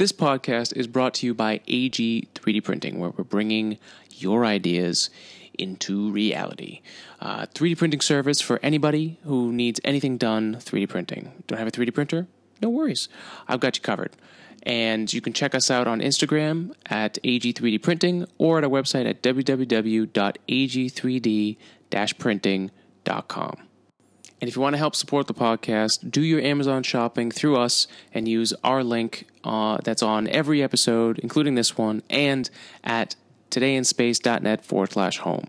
This podcast is brought to you by AG 3D Printing, where we're bringing your ideas into reality. Uh, 3D printing service for anybody who needs anything done 3D printing. Don't have a 3D printer? No worries. I've got you covered. And you can check us out on Instagram at AG3D Printing or at our website at www.ag3d-printing.com. And if you want to help support the podcast, do your Amazon shopping through us and use our link uh, that's on every episode, including this one, and at todayinspace.net forward slash home.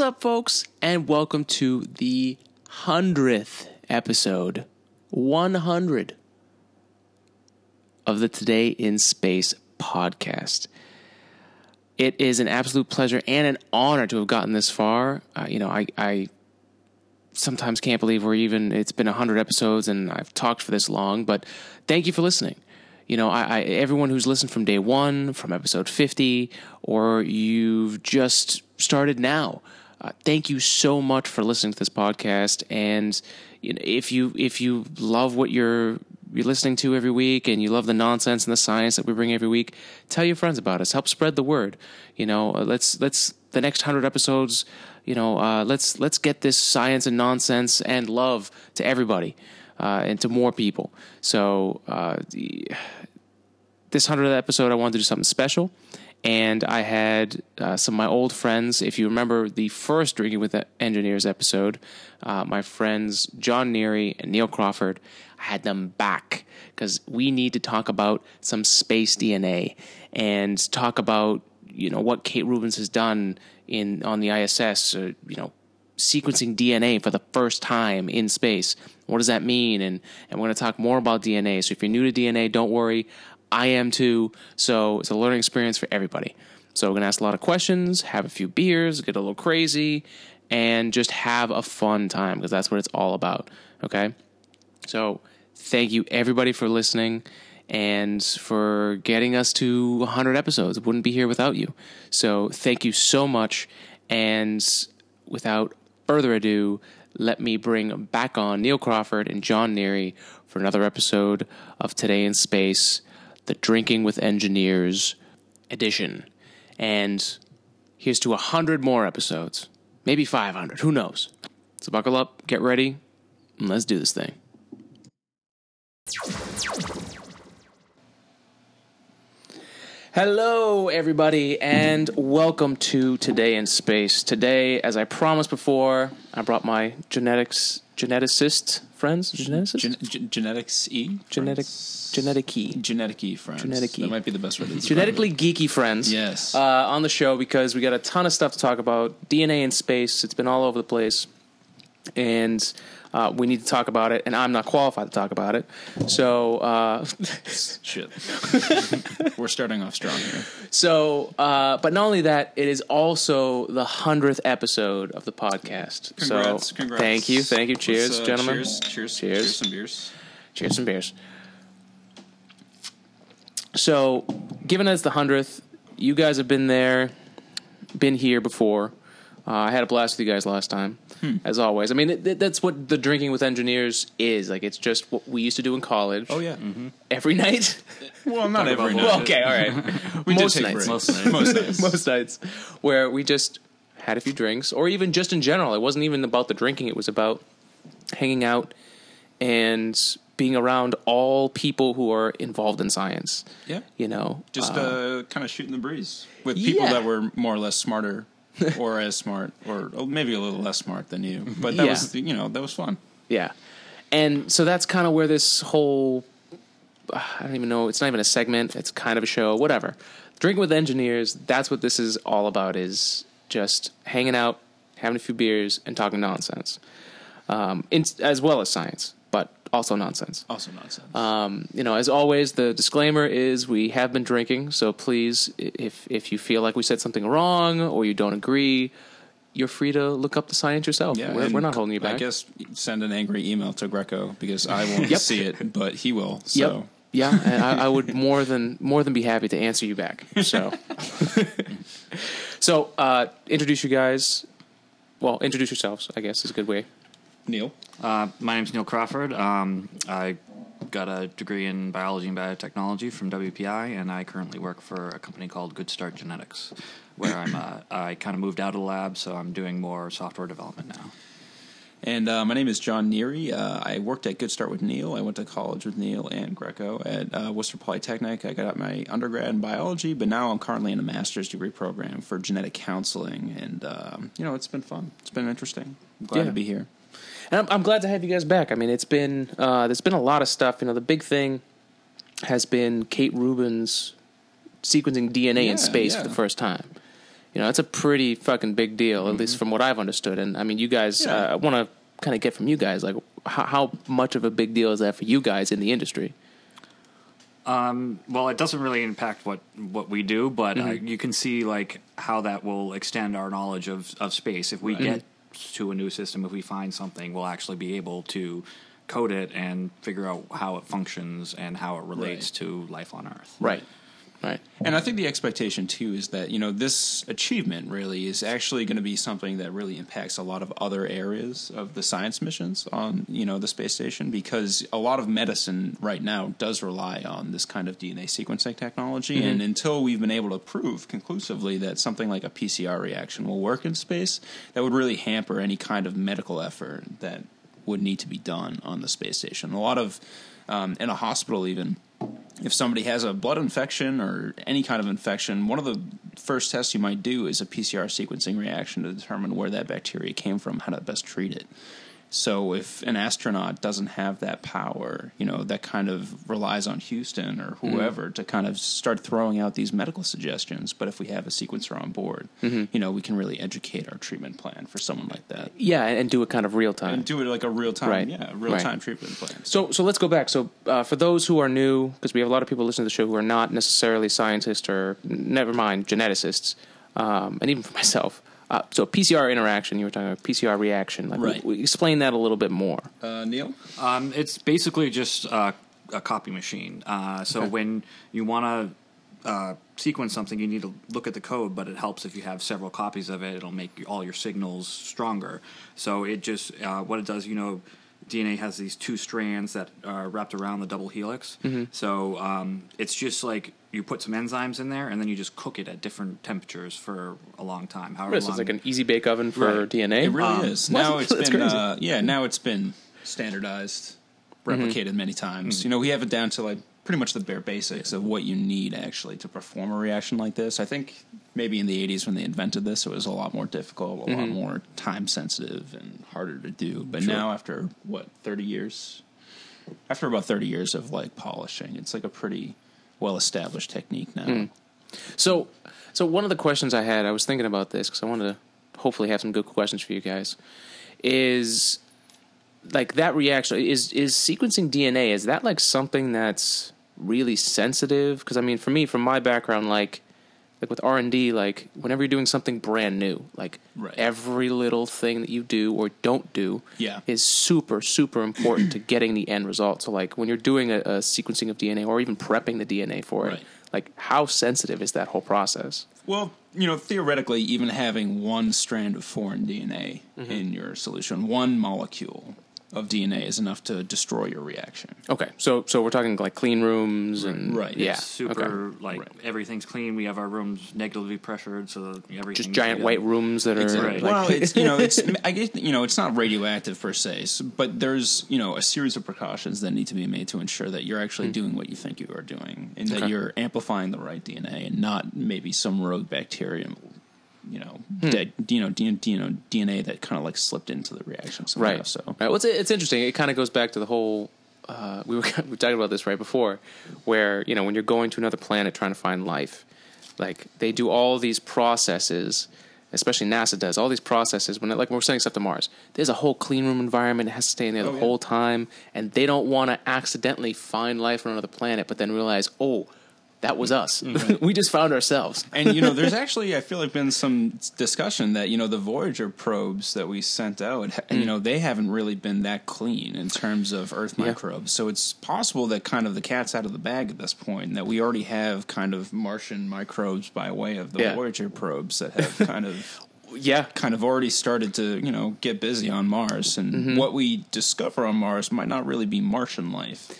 What's up, folks, and welcome to the hundredth episode, one hundred of the Today in Space podcast. It is an absolute pleasure and an honor to have gotten this far. Uh, you know, I, I sometimes can't believe we're even. It's been hundred episodes, and I've talked for this long. But thank you for listening. You know, I, I everyone who's listened from day one, from episode fifty, or you've just started now. Uh, thank you so much for listening to this podcast. And you know, if you if you love what you're you're listening to every week and you love the nonsense and the science that we bring every week, tell your friends about us. Help spread the word. You know, uh, let's let's the next hundred episodes. You know, uh, let's let's get this science and nonsense and love to everybody uh, and to more people. So uh, the, this hundredth episode, I wanted to do something special. And I had uh, some of my old friends. If you remember the first Drinking with Engineers episode, uh, my friends John Neary and Neil Crawford, I had them back because we need to talk about some space DNA and talk about you know what Kate Rubins has done in on the ISS. Uh, you know, sequencing DNA for the first time in space. What does that mean? And and we're going to talk more about DNA. So if you're new to DNA, don't worry. I am too. So it's a learning experience for everybody. So we're going to ask a lot of questions, have a few beers, get a little crazy, and just have a fun time because that's what it's all about. Okay. So thank you everybody for listening and for getting us to 100 episodes. Wouldn't be here without you. So thank you so much. And without further ado, let me bring back on Neil Crawford and John Neary for another episode of Today in Space, the Drinking with Engineers edition. And here's to 100 more episodes, maybe 500, who knows? So buckle up, get ready, and let's do this thing. Hello, everybody, and welcome to Today in Space. Today, as I promised before, I brought my genetics geneticist friends. Geneticist? Gen- gen- genetics E? Genetic, genetic E. Genetic E friends. Genetic E. That might be the best to describe Genetically geeky friends. Yes. Uh, on the show because we got a ton of stuff to talk about. DNA in space. It's been all over the place. And uh, we need to talk about it, and I'm not qualified to talk about it. So, uh. Shit. We're starting off strong here. so, uh, but not only that, it is also the hundredth episode of the podcast. Congrats. so, congrats. thank you, thank you. Cheers, uh, gentlemen. Cheers. Cheers. Cheers. Cheers. Some beers. Cheers some beers. So, given as the hundredth, you guys have been there, been here before. Uh, I had a blast with you guys last time, Hmm. as always. I mean, it, that's what the drinking with engineers is. Like, it's just what we used to do in college. Oh yeah. every night. Well, not every night. well, okay, all right. We Most did take nights. Most nights. Most nights. Most nights, where we just had a few drinks, or even just in general. It wasn't even about the drinking; it was about hanging out and being around all people who are involved in science. Yeah. You know, Just Uh, uh, kind of shooting the breeze with people Yeah. that were more or less smarter, or as smart, or maybe a little less smart than you. But that Yeah. was, you know, that was fun. Yeah. And so that's kind of where this whole I don't even know, it's not even a segment, it's kind of a show, whatever. Drinking with engineers, that's what this is all about is just hanging out, having a few beers and talking nonsense. Um, in, as well as science, also nonsense. Also nonsense. Um, you know, as always, the disclaimer is we have been drinking, so please, if if you feel like we said something wrong or you don't agree, you're free to look up the science yourself. yeah, we're, we're not holding you back. I guess send an angry email to Greco because I won't Yep. see it, but he will. So Yep. Yeah, and I, I would more than more than be happy to answer you back. So, so uh, introduce you guys. Well, introduce yourselves. I guess is a good way. Neil. Uh, my name's Neil Crawford. Um, I got a degree in biology and biotechnology from WPI, and I currently work for a company called Good Start Genetics, where I'm. Uh, I kind of moved out of the lab, so I'm doing more software development now. And uh, my name is John Neary. Uh, I worked at Good Start with Neil. I went to college with Neil and Greco at uh, Worcester Polytechnic. I got out my undergrad in biology, but now I'm currently in a master's degree program for genetic counseling. And, um, you know, it's been fun. It's been interesting. I'm glad Yeah. to be here. And I'm, I'm glad to have you guys back. I mean, it's been uh, there's been a lot of stuff. You know, the big thing has been Kate Rubins sequencing DNA Yeah, in space for the first time. You know, it's a pretty fucking big deal, at least from what I've understood. And I mean, you guys, Mm-hmm. Yeah. uh, I want to kind of get from you guys, like, how, how much of a big deal is that for you guys in the industry? Well, it doesn't really impact what what we do, but uh, Mm-hmm. you can see like how that will extend our knowledge of of space. If we get to a new system, if we find something, we'll actually be able to code it and figure out how it functions and how it relates Right. to life on Earth. Right. Right. And I think the expectation too is that you know this achievement really is actually going to be something that really impacts a lot of other areas of the science missions on you know the space station because a lot of medicine right now does rely on this kind of DNA sequencing technology mm-hmm. and until we've been able to prove conclusively that something like a PCR reaction will work in space that would really hamper any kind of medical effort that would need to be done on the space station. A lot of um, in a hospital even if somebody has a blood infection or any kind of infection, one of the first tests you might do is a PCR sequencing reaction to determine where that bacteria came from, how to best treat it. So if an astronaut doesn't have that power, you know, that kind of relies on Houston or whoever to kind of start throwing out these medical suggestions. But if we have a sequencer on board, you know, we can really educate our treatment plan for someone like that. Yeah, and, do it kind of real time. And do it like a real time, Right. yeah, real Right. time treatment plan. So, so let's go back. So, uh, for those who are new, because we have a lot of people listening to the show who are not necessarily scientists or never mind geneticists, um, and even for myself. Uh, so, PCR interaction, you were talking about PCR reaction. Like, Right. we, we explain that a little bit more. Uh, Neil? Um, it's basically just uh, a copy machine. Uh, so Okay. when you want to uh, sequence something, you need to look at the code, but it helps if you have several copies of it. It'll make all your signals stronger. So it just uh, what it does, you know. DNA has these two strands that are wrapped around the double helix. So um, it's just like you put some enzymes in there, and then you just cook it at different temperatures for a long time. However This is long like an easy bake oven for Right. DNA. It really Um, is. Now it's that's been crazy. uh, yeah, now it's been standardized, replicated many times. You know, we have it down to like pretty much the bare basics of what you need actually to perform a reaction like this. I think maybe in the 80s when they invented this it was a lot more difficult, a lot mm-hmm. more time sensitive and harder to do. But now after what, 30 years? After about 30 years of like polishing, it's like a pretty well established technique now. Mm. So, so one of the questions I had, I was thinking about this because I wanted to hopefully have some good questions for you guys. Is like that reaction is is sequencing DNA? Is that like something that's really sensitive? Because I mean, for me, from my background, like like with R and D, like whenever you're doing something brand new, like Right. every little thing that you do or don't do, Yeah. is super super important to getting the end result. So like when you're doing a, a sequencing of DNA or even prepping the DNA for it, like how sensitive is that whole process? Well, you know, theoretically, even having one strand of foreign DNA Mm-hmm. in your solution, one molecule of DNA is enough to destroy your reaction. Okay, so so we're talking like clean rooms and Right. yeah, It's super okay. like Right. everything's clean. We have our rooms negatively pressured, so everything just giant white rooms that are Exactly. like, well, it's you know, it's I guess you know, it's not radioactive per se, but there's you know a series of precautions that need to be made to ensure that you're actually doing what you think you are doing, and that Hmm. You're amplifying the right DNA, and not maybe some rogue bacterium. You know, Hmm. you know, D- you know, DNA that kind of like slipped into the reaction somehow. right. So right. Well, it's, it's interesting. It kind of goes back to the whole. Uh, we were we talking about this right before, where you know when you're going to another planet trying to find life, like they do all these processes especially NASA does all these processes when it, like when we're sending stuff to Mars. There's a whole clean room environment; it has to stay in there the Oh, yeah. whole time, and they don't want to accidentally find life on another planet, but then realize, oh, that was us. we just found ourselves. and you know, there's actually I feel like been some discussion that you know the Voyager probes that we sent out, you know, they haven't really been that clean in terms of Earth Yeah. microbes. So it's possible that kind of the cat's out of the bag at this point, and that we already have kind of Martian microbes by way of the Yeah. Voyager probes that have kind of Yeah, kind of already started to you know get busy on Mars, and Mm-hmm. what we discover on Mars might not really be Martian life.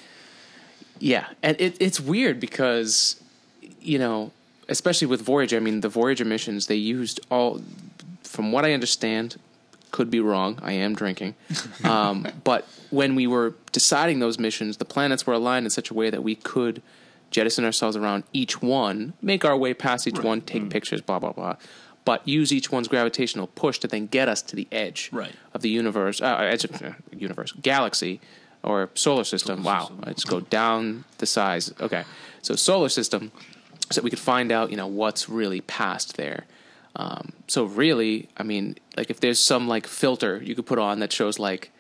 Yeah, and it, it's weird because, you know, especially with Voyager. I mean, the Voyager missions they used all, from what I understand, could be wrong. I am drinking, um, but when we were deciding those missions, the planets were aligned in such a way that we could jettison ourselves around each one, make our way past each one, take pictures, blah blah blah. But use each one's gravitational push to then get us to the edge Right. of the universe, uh, edge of, uh, universe, galaxy, or solar system. wow, let's go down the size. Okay, so solar system, so we could find out, you know, what's really past there. Um, so really, I mean, like if there's some like filter you could put on that shows like,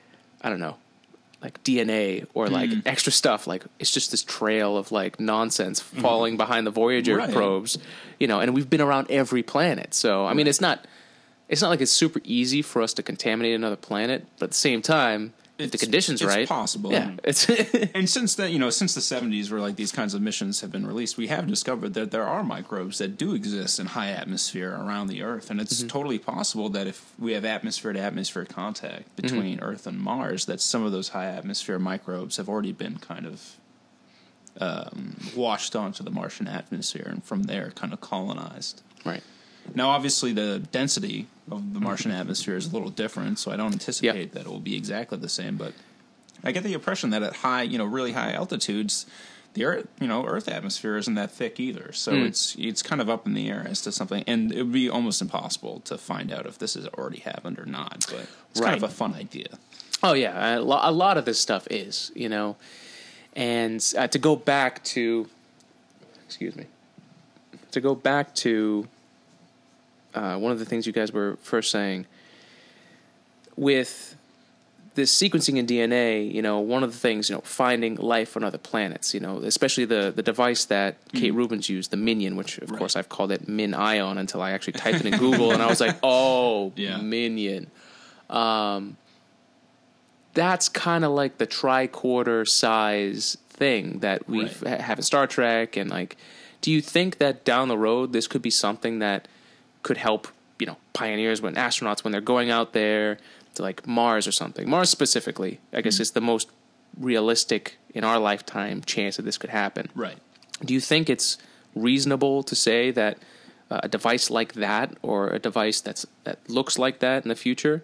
I don't know, like DNA or like extra stuff, like it's just this trail of like nonsense falling behind the Voyager Right. probes, you know, and we've been around every planet. So I mean, it's not it's not like it's super easy for us to contaminate another planet, but at the same time, if the conditions it's right, possible. Yeah, mm-hmm. it's And since that, you know, since the '70s, where like these kinds of missions have been released, we have discovered that there are microbes that do exist in high atmosphere around the Earth, and it's mm-hmm. totally possible that if we have atmosphere to atmosphere contact mm-hmm. between Earth and Mars, that some of those high atmosphere microbes have already been kind of um, washed onto the Martian atmosphere, and from there, kind of colonized. right. Now, obviously, the density of the Martian atmosphere is a little different, so I don't anticipate that it will be exactly the same. But I get the impression that at high, you know, really high altitudes, the Earth, you know, Earth atmosphere isn't that thick either. So Hmm. it's it's kind of up in the air as to something, and it would be almost impossible to find out if this has already happened or not. But it's kind of a fun idea. Oh yeah, a a lot of this stuff is, you know, and uh, to go back to, excuse me, to go back to uh, one of the things you guys were first saying with this sequencing in DNA, you know, one of the things, you know, finding life on other planets, you know, especially the the device that Kate Rubins used, the Minion, which of course I've called it Min Ion until I actually typed it in Google and I was like, oh, Yeah. Minion. Um, that's kind of like the tricorder size thing that we Right. ha have in Star Trek, and like, do you think that down the road this could be something that could help, you know, pioneers when astronauts when they're going out there to like Mars or something, Mars specifically? I guess is the most realistic in our lifetime chance that this could happen. Right. Do you think it's reasonable to say that uh, a device like that or a device that's that looks like that in the future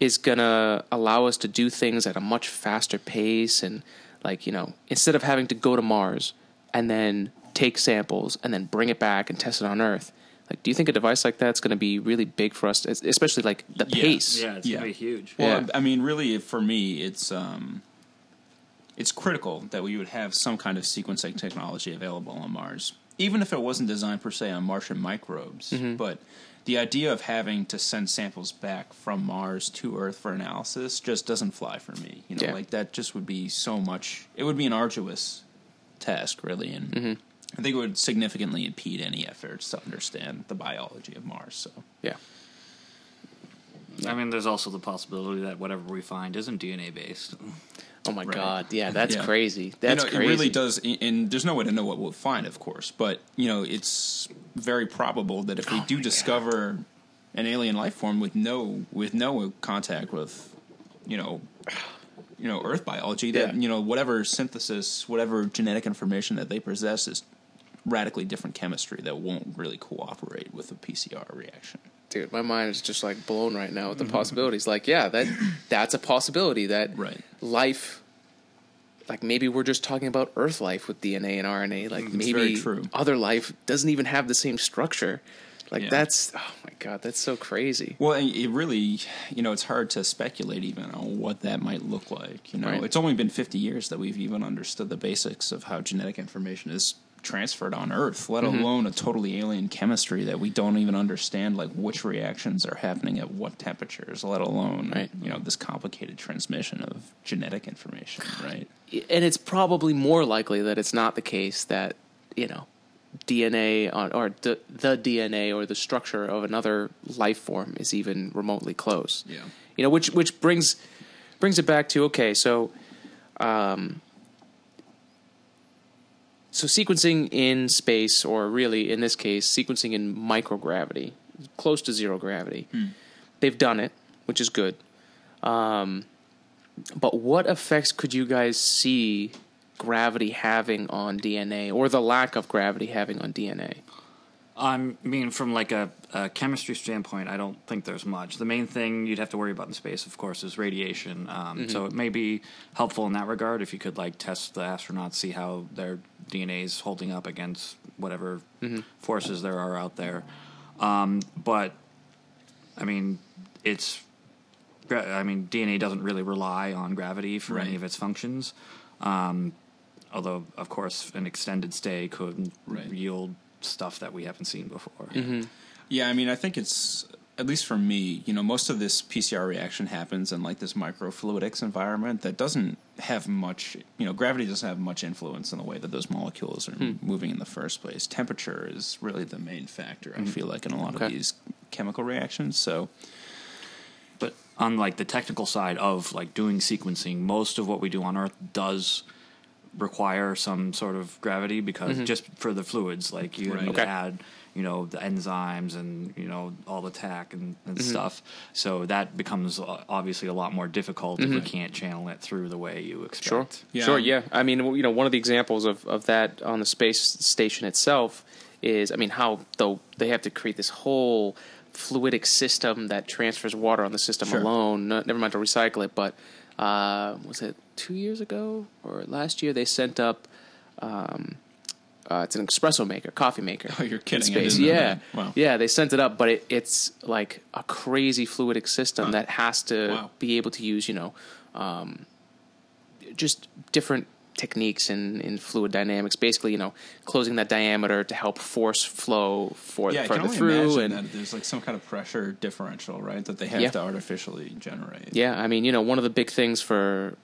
is gonna allow us to do things at a much faster pace and like you know instead of having to go to Mars and then take samples and then bring it back and test it on Earth? Like, do you think a device like that's going to be really big for us, especially like the Yeah. pace? Yeah, it's Yeah. gonna be huge. Well, Yeah. I mean, really, for me, it's um, it's critical that we would have some kind of sequencing technology available on Mars, even if it wasn't designed per se on Martian microbes. Mm-hmm. But the idea of having to send samples back from Mars to Earth for analysis just doesn't fly for me. You know, Yeah. like that just would be so much. It would be an arduous task, really, and. Mm-hmm. I think it would significantly impede any efforts to understand the biology of Mars. So, yeah. I mean, there's also the possibility that whatever we find isn't DNA based. Oh my Right. God! Yeah, that's Yeah. crazy. That's you know, crazy. It really does, and there's no way to know what we'll find, of course. But you know, it's very probable that if we Oh do my discover an alien life form with no with no contact with, you know, you know, Earth biology, that Yeah. you know, whatever synthesis, whatever genetic information that they possess is radically different chemistry that won't really cooperate with a PCR reaction. dude my mind is just like blown right now with the mm-hmm. possibilities like yeah that that's a possibility that Right. life like maybe we're just talking about earth life with dna and rna like mm, maybe true. other life doesn't even have the same structure like Yeah. that's oh my god that's so crazy Well, it it really, you know, it's hard to speculate even on what that might look like. You know, Right. it's only been 50 years that we've even understood the basics of how genetic information is transferred on Earth, let Mm-hmm. alone a totally alien chemistry that we don't even understand, like which reactions are happening at what temperatures, let alone Right. you know this complicated transmission of genetic information, right? and it's probably more likely that it's not the case that you know DNA on, or the, the DNA or the structure of another life form is even remotely close. Yeah. You know, which which brings brings it back to okay, so um, so sequencing in space, or really in this case, sequencing in microgravity, close to zero gravity. They've done it, which is good. Um, but what effects could you guys see gravity having on DNA, or the lack of gravity having on DNA? I mean, from like a, a chemistry standpoint, I don't think there's much. The main thing you'd have to worry about in space, of course, is radiation. Um, So it may be helpful in that regard if you could like test the astronauts, see how their DNA is holding up against whatever forces there are out there. Um, but I mean, it's. I mean, DNA doesn't really rely on gravity for any of its functions. Um, although, of course, an extended stay could Right. yield stuff that we haven't seen before. Yeah, I mean, I think it's at least for me. You know, most of this PCR reaction happens in like this microfluidics environment that doesn't have much. You know, gravity doesn't have much influence in the way that those molecules are hmm. moving in the first place. Temperature is really the main factor. I mm-hmm. feel like in a lot Okay. of these chemical reactions. So But on like the technical side of like doing sequencing, most of what we do on Earth does require some sort of gravity because mm-hmm. just for the fluids, like you Right. Okay. add, you know, the enzymes and you know all the Taq and, and stuff. So that becomes uh, obviously a lot more difficult if you can't channel it through the way you expect. Sure. Yeah. Sure. Yeah. I mean, you know, one of the examples of, of that on the space station itself is, I mean, how though they have to create this whole fluidic system that transfers water on the system Sure. alone. No, never mind to recycle it, but uh, was it two years ago or last year they sent up. Um, uh, it's an espresso maker, coffee maker. Oh, you're kidding. Space. yeah. Wow. yeah. They sent it up, but it, it's like a crazy fluidic system that has to Wow. be able to use, you know, um, just different techniques in, in fluid dynamics. Basically, you know, closing that diameter to help force flow for yeah, further through. And there's like some kind of pressure differential, right? That they have Yeah. to artificially generate. yeah, I mean, you know, one of the big things for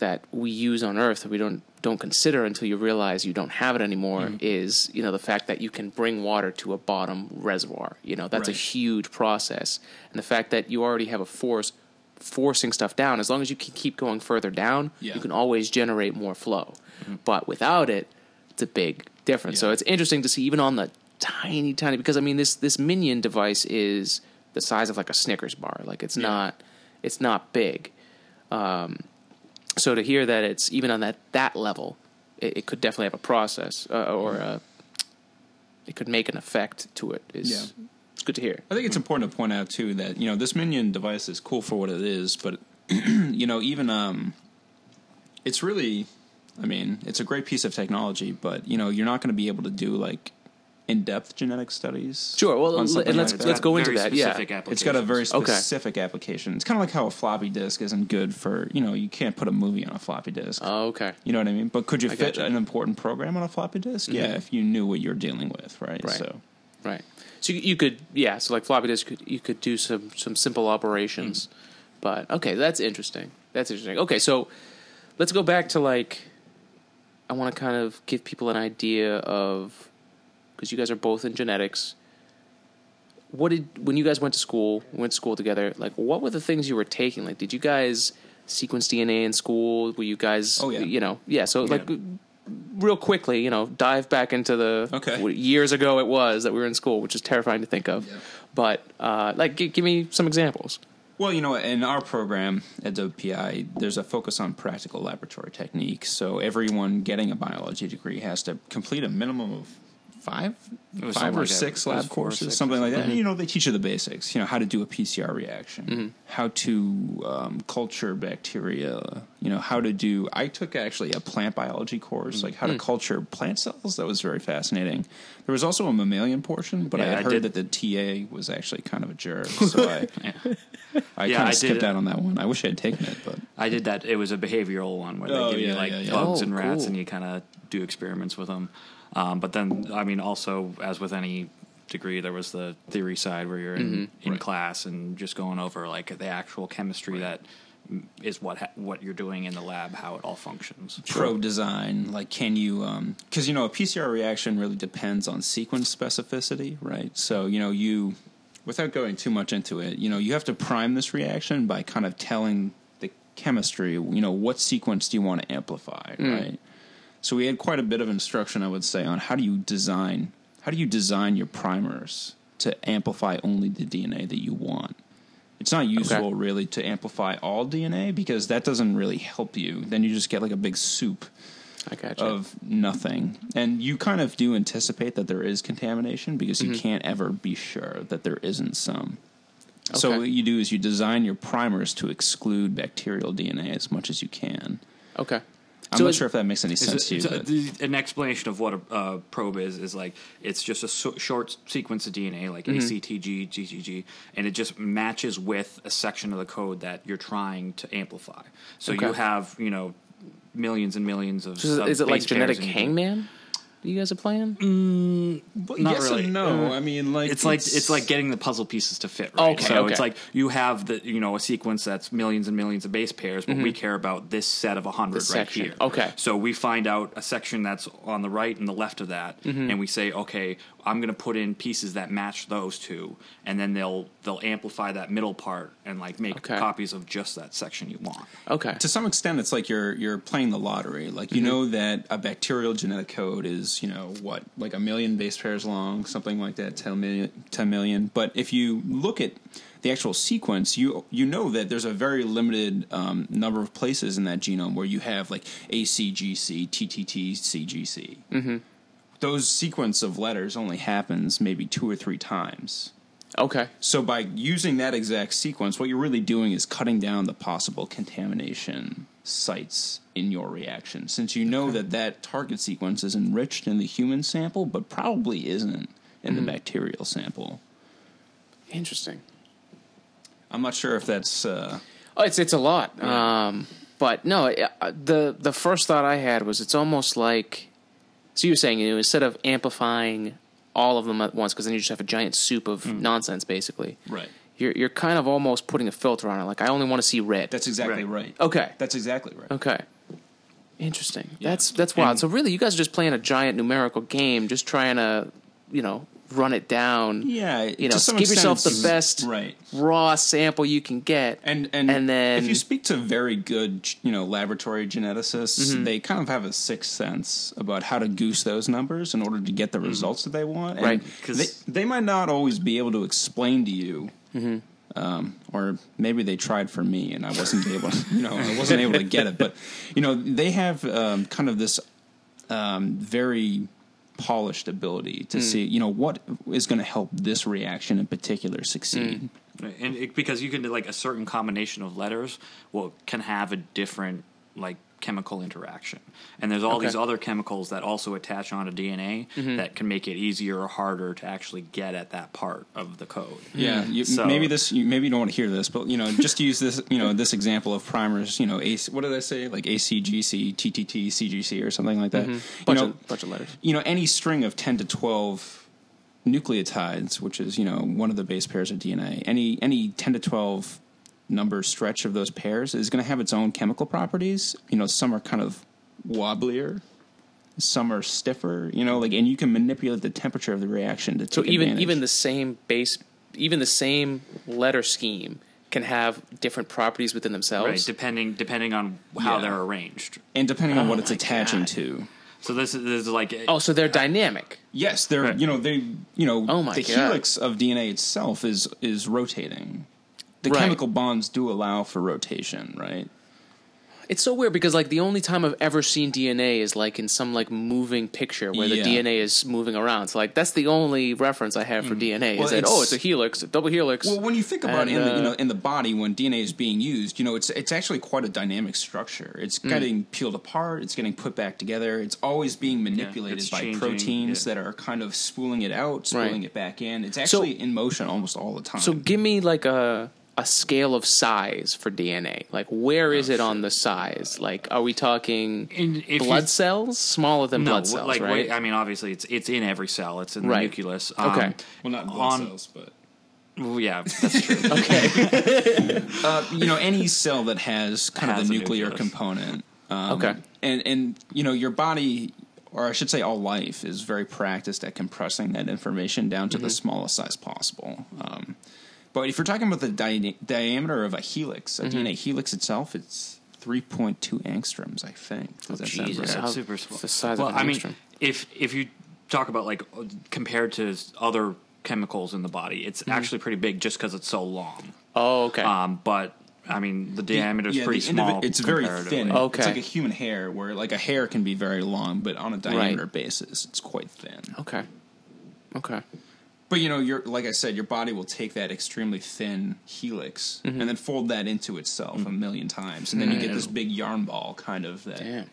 that we use on Earth that we don't don't consider until you realize you don't have it anymore Mm-hmm. is you know the fact that you can bring water to a bottom reservoir. You know, that's a huge process, and the fact that you already have a force forcing stuff down. As long as you can keep going further down, Yeah. you can always generate more flow. But without it, it's a big difference. So it's interesting to see even on the tiny, tiny because I mean this this minion device is the size of like a Snickers bar. Like it's Yeah. not it's not big. Um, so to hear that it's even on that that level, it, it could definitely have a process uh, or a, it could make an effect to it. Is Yeah. it's good to hear. I think it's important to point out too that you know this minion device is cool for what it is, but you know even um, it's really, I mean, it's a great piece of technology, but you know you're not going to be able to do like in-depth genetic studies. Sure, well, and let's- like It's that. let's got go into that, yeah. specific It's got a very applications. Okay. specific application. It's kind of like how a floppy disk isn't good for you know you can't put a movie on a floppy disk. Oh, okay. You know what I mean? But could you I fit gotcha. an important program on a floppy disk? Yeah, if you knew what you're dealing with, right? Right. So Right. So you, you could, yeah. So like floppy disk, you could, you could do some some simple operations, mm. but okay, that's interesting. That's interesting. Okay, so let's go back to like, I want to kind of give people an idea of because you guys are both in genetics. What did when you guys went to school, went to school together? Like, what were the things you were taking? Like, did you guys sequence DNA in school? Were you guys, Oh, yeah. you know, yeah. So Yeah. like, real quickly, you know, dive back into the Okay. years ago it was that we were in school, which is terrifying to think of. Yeah. But uh, like, g- give me some examples. Well, you know, in our program at WPI, there's a focus on practical laboratory techniques. So everyone getting a biology degree has to complete a minimum of five, five or like six It was lab courses, six something like that. something. And, you know, they teach you the basics. You know, how to do a PCR reaction, Mm-hmm. how to um, culture bacteria. You know, how to do. I took actually a plant biology course, Mm-hmm. like how to culture plant cells. That was very fascinating. There was also a mammalian portion, but I had I heard did- that the TA was actually kind of a jerk, so I. I Yeah, kind of skipped it. out on that one. I wish I had taken it, but I did that. It was a behavioral one where they Oh, give you like yeah, yeah. bugs Oh, and rats, cool. and you kind of do experiments with them. Um, but then, I mean, also as with any degree, there was the theory side where you're in, in Right. class and just going over like the actual chemistry that mm, is what ha- what you're doing in the lab, how it all functions. probe design like can you because you know a pcr reaction really depends on sequence specificity right? So you know you without going too much into it you know you have to prime this reaction by kind of telling the chemistry you know what sequence do you want to amplify right so we had quite a bit of instruction i would say on how do you design how do you design your primers to amplify only the dna that you want it's not useful really to amplify all DNA because that doesn't really help you. Then you just get like a big soup of nothing. And you kind of do anticipate that there is contamination because Mm-hmm. you can't ever be sure that there isn't some. So what you do is you design your primers to exclude bacterial DNA as much as you can. okay. I'm So not sure if that makes any sense to you. so an explanation of what a uh, probe is is like it's just a so- short sequence of DNA, like Mm-hmm. ACTG, GGG, and it just matches with a section of the code that you're trying to amplify. So you have you know millions and millions of. So is, it like genetic hangman? You guys are playing? But not yes really. and no. Uh, I mean, like It's like it's like getting the puzzle pieces to fit. Right? Okay, so okay. it's like you have the you know a sequence that's millions and millions of base pairs, but we care about this set of hundred right section. here. Okay. So we find out a section that's on the right and the left of that, Mm-hmm. and we say, okay, I'm going to put in pieces that match those two, and then they'll they'll amplify that middle part and like make Okay. copies of just that section you want. Okay. to some extent it's like you're you're playing the lottery like you know that a bacterial genetic code is you know what like a million base pairs long something like that 10 million 10 million but if you look at the actual sequence you you know that there's a very limited um, number of places in that genome where you have like acgc ttt cgc mm-hmm. Those sequence of letters only happens maybe two or three times Okay. so by using that exact sequence, what you're really doing is cutting down the possible contamination sites in your reaction, since you know that that target sequence is enriched in the human sample, but probably isn't in the bacterial sample. Interesting. I'm not sure if that's. Uh, Oh, it's it's a lot. Um, but no, it- uh, the the first thought I had was it's almost like. So you were saying you know, instead of amplifying all of them at once, because then you just have a giant soup of mm. nonsense, basically. right. You're you're kind of almost putting a filter on it. Like I only want to see red. That's exactly Right. right. okay. That's exactly right. Okay. Interesting. Yeah. That's that's wild. And- so really, you guys are just playing a giant numerical game, just trying to, you know, run it down. Yeah, You know, give yourself the best right. raw sample you can get, And, and and then if you speak to very good, you know, laboratory geneticists, Mm-hmm. they kind of have a sixth sense about how to goose those numbers in order to get the results that they want. And Right. 'Cause- they, they might not always be able to explain to you, Mm-hmm. um, or maybe they tried for me and I wasn't able, to, you know, I wasn't able to get it. But you know, they have um, kind of this um, very polished ability Mm. to see, you know, what is going to help this reaction in particular succeed. Mm. And it, because you can like a certain combination of letters will can have a different like chemical interaction and there's all Okay. these other chemicals that also attach onto dna Mm-hmm. that can make it easier or harder to actually get at that part of the code Yeah, you, So- maybe this. You, maybe you don't want to hear this, but you know, just to use this, you know, this example of primers. You know, AC, what did I say? Like ACGC, TTT, CGC, or something like that. You bunch know, of bunch of letters. you know, any string of ten to twelve nucleotides, which is you know one of the base pairs of DNA. Any any ten to twelve number stretch of those pairs is going to have its own chemical properties. You know, some are kind of wobblier. Some are stiffer, you know, like, and you can manipulate the temperature of the reaction to So take even advantage. even the same base, even the same letter scheme can have different properties within themselves. right depending depending on how Yeah. they're arranged and depending on Oh what it's oh attaching God. to. so this is, this is like Oh, so they're dynamic. Yes, they're Right. you know they you know Oh my the God. helix of DNA itself is is rotating. The Right. chemical bonds do allow for rotation, right? It's so weird because like the only time I've ever seen DNA is like in some like moving picture where Yeah. the DNA is moving around. So like that's the only reference I have for DNA Mm. Well, is that it's- oh it's a helix, a double helix. Well, when you think about And, it in the, you uh, know in the body when DNA is being used, you know it's it's actually quite a dynamic structure. It's Mm. getting peeled apart, it's getting put back together. It's always being manipulated it's by changing, proteins yeah. that are kind of spooling it out, spooling Right. it back in. It's actually in motion almost all the time. so give me like a a scale of size for DNA? Like, where is Oh, it on the size? Like, are we talking In- if blood cells, smaller than blood cells, like right? wait, I mean, obviously, it's it's in every cell. It's in Right. the nucleus. Okay. Um, Well, not blood on- cells, but well, yeah, that's true. okay, uh, you know any cell that has kind Has of the nuclear nucleus. component. Um, Okay. and and you know your body, or I should say, all life is very practiced at compressing that information down to Mm-hmm. the smallest size possible. Um, but if you're talking about the di- diameter of a helix, a Mm-hmm. DNA helix itself, it's 3.2 angstroms, I think. Does that sound right? How- super small. the size of an I mean, if if you talk about like compared to other chemicals in the body, it's Mm-hmm. actually pretty big just because it's so long. oh, okay, Um, but I mean, the diameter is Yeah, pretty the end it- small. it's very thin. Okay. It's like a human hair, where like a hair can be very long, but on a diameter basis, it's quite thin. okay, okay. But you know, you're like I said, your body will take that extremely thin helix Mm-hmm. and then fold that into itself a million times, and then you get this big yarn ball kind of that. Damn.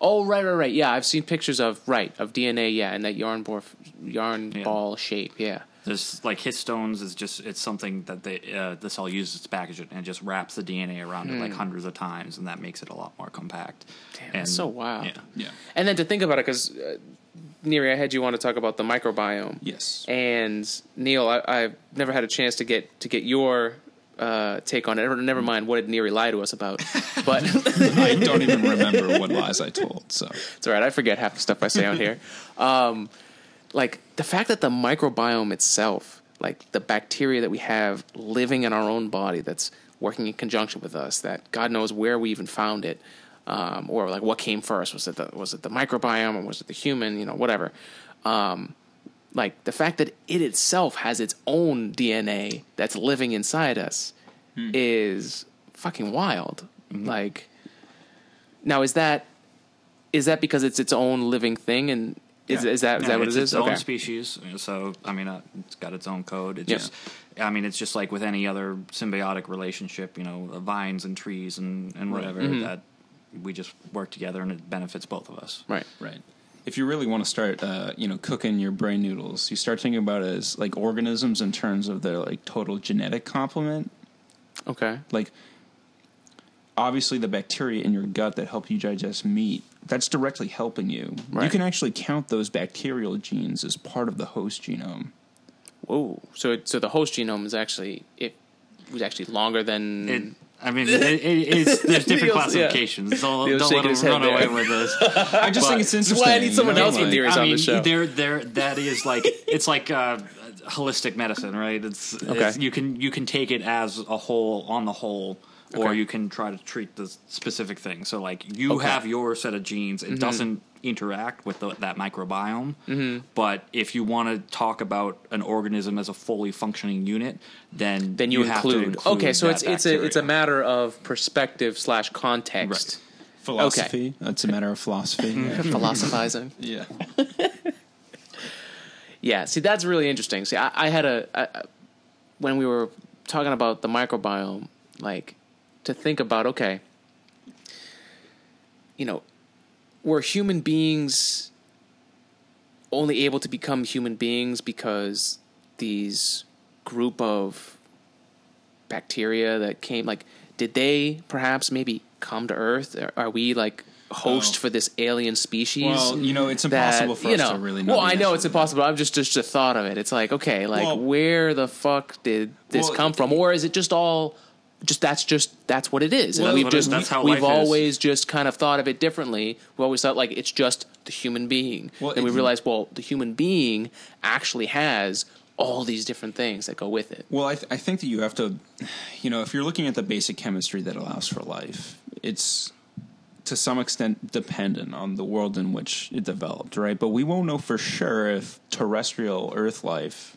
Oh right, right, right. Yeah, I've seen pictures of right of DNA. Yeah, in that yarn ball, yarn Yeah. ball shape. Yeah. There's like histones is just it's something that they uh, the cell uses to package it and it just wraps the DNA around it like hundreds of times and that makes it a lot more compact. Hmm. Damn, and, that's so wild. Yeah. Yeah. And then to think about it, because uh, Neary, I had you want to talk about the microbiome. Yes. And Neil, I, I've never had a chance to get to get your uh, take on it. Never mind what did Neary lie to us about, but I don't even remember what lies I told. So It's all right. I forget half the stuff I say on here. Um, like the fact that the microbiome itself, like the bacteria that we have living in our own body, that's working in conjunction with us, that God knows where we even found it, um, or like what came first? Was it the was it the microbiome or was it the human? You know, whatever. Um, like the fact that it itself has its own DNA that's living inside us is fucking wild. Like, now is that is that because it's its own living thing and is, Yeah. is that is Yeah, that what it's it its is? own Okay. species. So I mean, uh, it's got its own code. It Yeah. just, I mean, it's just like with any other symbiotic relationship. You know, uh, vines and trees and and whatever Mm-hmm. that we just work together and it benefits both of us. Right. right. If you really want to start, uh, you know, cooking your brain noodles, you start thinking about it as like organisms in terms of their like total genetic complement. Okay. like obviously the bacteria in your gut that help you digest meat that's directly helping you you can actually count those bacterial genes as part of the host genome Whoa. So it, so the host genome is actually it was actually longer than It, I mean, it, it, it's, there's different Neil's- yeah. classifications. Don't, Neil's don't let him run away with this. i just think But- it's That's interesting why I need you someone know, else with theories I on mean, the show. there, there, that is like it's like uh, holistic medicine, right? It's, Okay. it's you can you can take it as a whole on the whole, or Okay. you can try to treat the specific thing. So, like you Okay. Mm-hmm. have your set of genes, it doesn't interact with the, that microbiome. Mm-hmm. But if you want to talk about an organism as a fully functioning unit, then then you, have to include, include okay so that it's it's a it's a matter of perspective slash context. Philosophy. That's a matter of philosophy. Yeah. philosophizing. Yeah. Yeah see that's really interesting. See i, I had a when we were talking about the microbiome like to think about okay you know were human beings only able to become human beings because these group of bacteria that came like did they perhaps maybe come to earth? Are, we like host Oh. for this alien species well you know it's that, impossible for you us know, to really know well i know it's impossible. I'm just just the thought of it. It's like okay like Well- where the fuck did this Well, come from? Or is it just all just that's just that's what it is. Well, and we've that's what it- just we've life is. always just kind of thought of it differently. We always thought like it's just the human being. Well, and we realized well the human being actually has all these different things that go with it. Well, I, th- I think that you have to, you know, if you're looking at the basic chemistry that allows for life, it's to some extent dependent on the world in which it developed, right? But we won't know for sure if terrestrial Earth life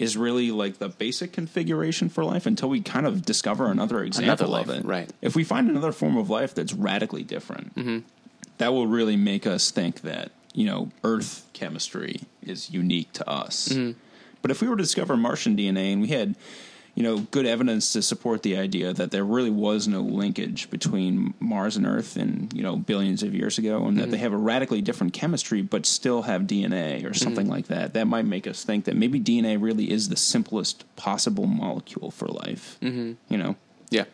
is really like the basic configuration for life until we kind of discover another example life, of it. right. If we find another form of life that's radically different, mm-hmm. that will really make us think that you know Earth chemistry is unique to us. Mm-hmm. But if we were to discover Martian DNA and we had, you know, good evidence to support the idea that there really was no linkage between Mars and Earth in, you know, billions of years ago and that they mm-hmm. have a radically different chemistry but still have DNA or something mm-hmm. like that. That might make us think that maybe DNA really is the simplest possible molecule for life. Mm-hmm. You know? Yeah.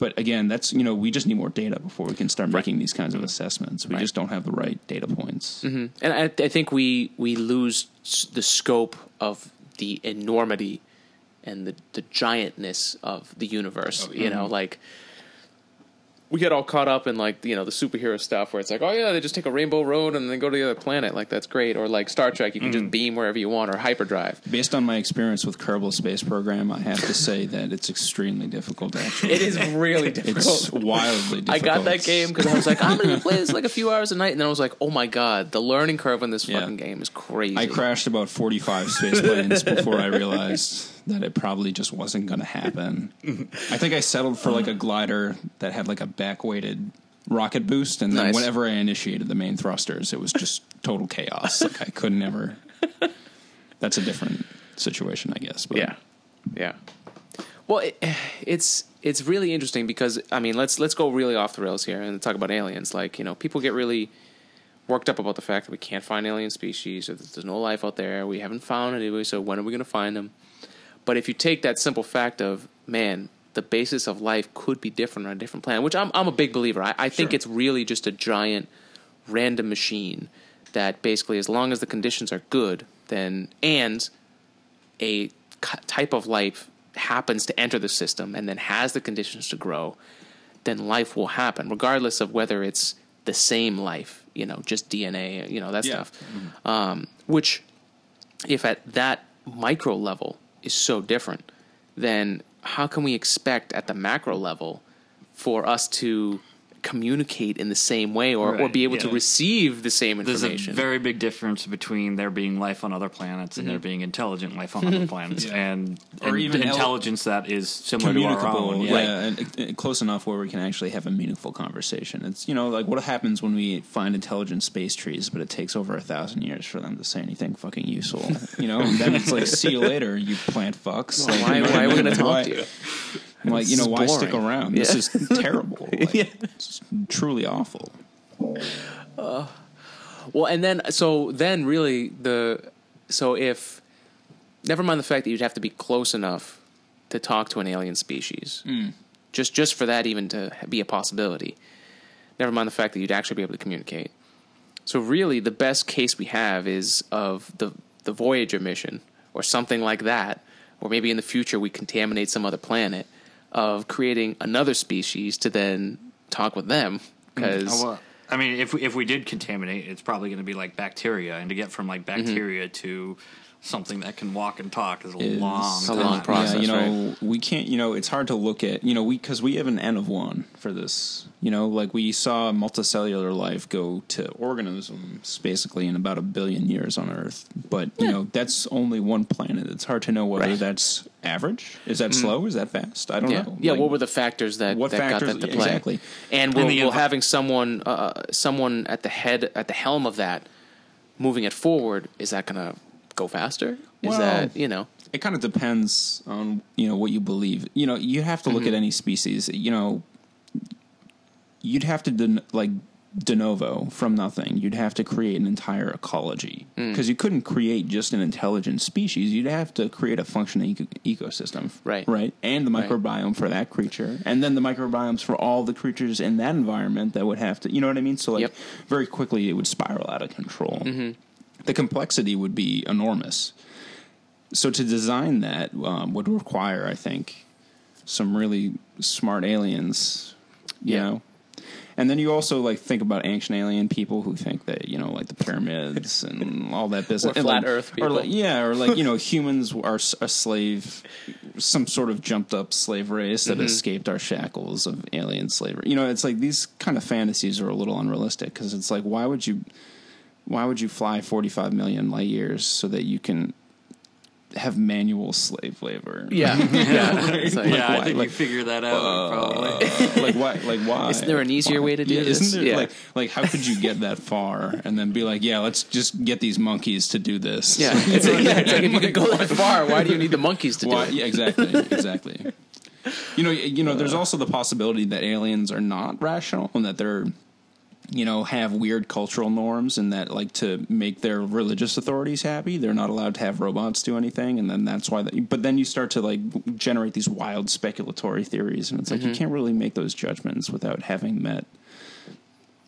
But again, that's, you know, we just need more data before we can start making these kinds of assessments. We Right. just don't have the right data points. Mm-hmm. And I, I think we we lose s- the scope of the enormity and the the giantness of the universe. You know, like we get all caught up in like you know the superhero stuff where it's like, oh yeah, they just take a rainbow road and then go to the other planet. Like that's great. Or like Star Trek, you can just mm. beam wherever you want, or hyperdrive. Based on my experience with Kerbal Space Program, I have to say that it's extremely difficult. Actually, It is really difficult. it's wildly difficult. I got that game because I was like, I'm gonna play this like a few hours a night, and then I was like, oh my god, the learning curve on this Yeah. fucking game is crazy. I crashed about 45 space planes before I realized that it probably just wasn't going to happen. I think I settled for like a glider that had like a back weighted rocket boost, and then Nice. whenever I initiated the main thrusters, it was just total chaos. Like I couldn't ever. That's a different situation, I guess. But Yeah, yeah. Well, it, it's it's really interesting because I mean, let's let's go really off the rails here and talk about aliens. Like you know, people get really worked up about the fact that we can't find alien species or that there's no life out there. We haven't found anybody, so when are we going to find them? But if you take that simple fact of man, the basis of life could be different on a different planet, which I'm I'm a big believer. I, I think Sure. it's really just a giant random machine that basically, as long as the conditions are good, then and a type of life happens to enter the system and then has the conditions to grow, then life will happen, regardless of whether it's the same life, you know, just DNA, you know, that Yeah. stuff. Um, which, if at that micro level is so different, then how can we expect at the macro level for us to communicate in the same way or, or be able to receive the same information. There's a information? very big difference between there being life on other planets and there mm-hmm. being intelligent life on other planets, Yeah. and, Or and even el- intelligence that is similar to our own. yeah, Yeah. and, and close enough where we can actually have a meaningful conversation. It's you know like what happens when we find intelligent space trees, but it takes over a thousand years for them to say anything fucking useful. You know, and then it's like, see you later, you plant fucks. Well, Like, why, you know what why are we going to talk to you? I'm like, you know, why stick around? Yeah. This is terrible. Like, Yeah. It's truly awful. Uh, well, and then so then really the so if never mind the fact that you'd have to be close enough to talk to an alien species, hmm. just just for that even to be a possibility. Never mind the fact that you'd actually be able to communicate. So really, the best case we have is of the the Voyager mission or something like that, or maybe in the future we contaminate some other planet of creating another species to then talk with them mm-hmm. because Oh, well, I mean, if we, if we did contaminate, it's probably going to be like bacteria, and to get from like mm-hmm. bacteria to something that can walk and talk is a is- long, a long process. Yeah, you know, we can't. You know, it's hard to look at. You know, we because we have an N of one for this. You know, like we saw multicellular life go to organisms basically in about a billion years on Earth, but you know that's only one planet. It's hard to know whether Right. that's average. Is that slow? Is that fast? I don't Yeah, know. yeah. Like, what were the factors that what that factors- got that to play? exactly. And will, And the having someone uh, someone at the head at the helm of that moving it forward is that going to go faster? Is Well, that you know? it kind of depends on you know what you believe. You know, you have to look at any species. You know, you'd have to de- like de novo from nothing. You'd have to create an entire ecology because you couldn't create just an intelligent species. You'd have to create a functioning eco- ecosystem, Right. Right, and the Right. microbiome for that creature, and then the microbiomes for all the creatures in that environment that would have to. You know what I mean? So like Yep. very quickly it would spiral out of control. The complexity would be enormous so to design that um, would require, I think, some really smart aliens. You Yeah. know, and then you also like think about ancient alien people who think that you know, like the pyramids and all that business, Or flat like- Earth or people. like, yeah, or like you know, humans are a slave, some sort of jumped up slave race Mm-hmm. that escaped our shackles of alien slavery. You know, it's like these kind of fantasies are a little unrealistic because it's like, why would you? Why would you fly 45 million light years so that you can have manual slave labor. Yeah, yeah. It's like, yeah, I think Like, you figured that out. Uh, probably. like why? Like why? Isn't there an easier way to do yeah, this? Isn't there Yeah. like like how could you get that far and then be like, yeah, let's just get these monkeys to do this? Yeah, it's like, yeah, it's like if you could go that far, why do you need the monkeys to Why, do it? yeah, exactly, exactly. You know, you know. There's uh. also the possibility that aliens are not rational and that they're, you know, have weird cultural norms and that, like, to make their religious authorities happy, they're not allowed to have robots do anything, and then that's why. That, but then you start to like generate these wild speculatory theories, and it's like Mm-hmm. you can't really make those judgments without having met.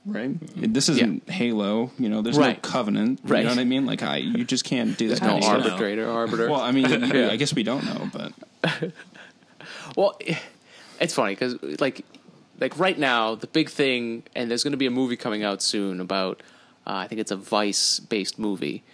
Right. This isn't Halo. You know, there's Right. no covenant. You Right. know what I mean? Like, I you just can't do that. There's kind no of stuff. arbitrator, arbiter. Well, I mean, yeah, I guess we don't know, but Well, it's funny because like like right now the big thing, and there's going to be a movie coming out soon about. Uh, I think it's a Vice based movie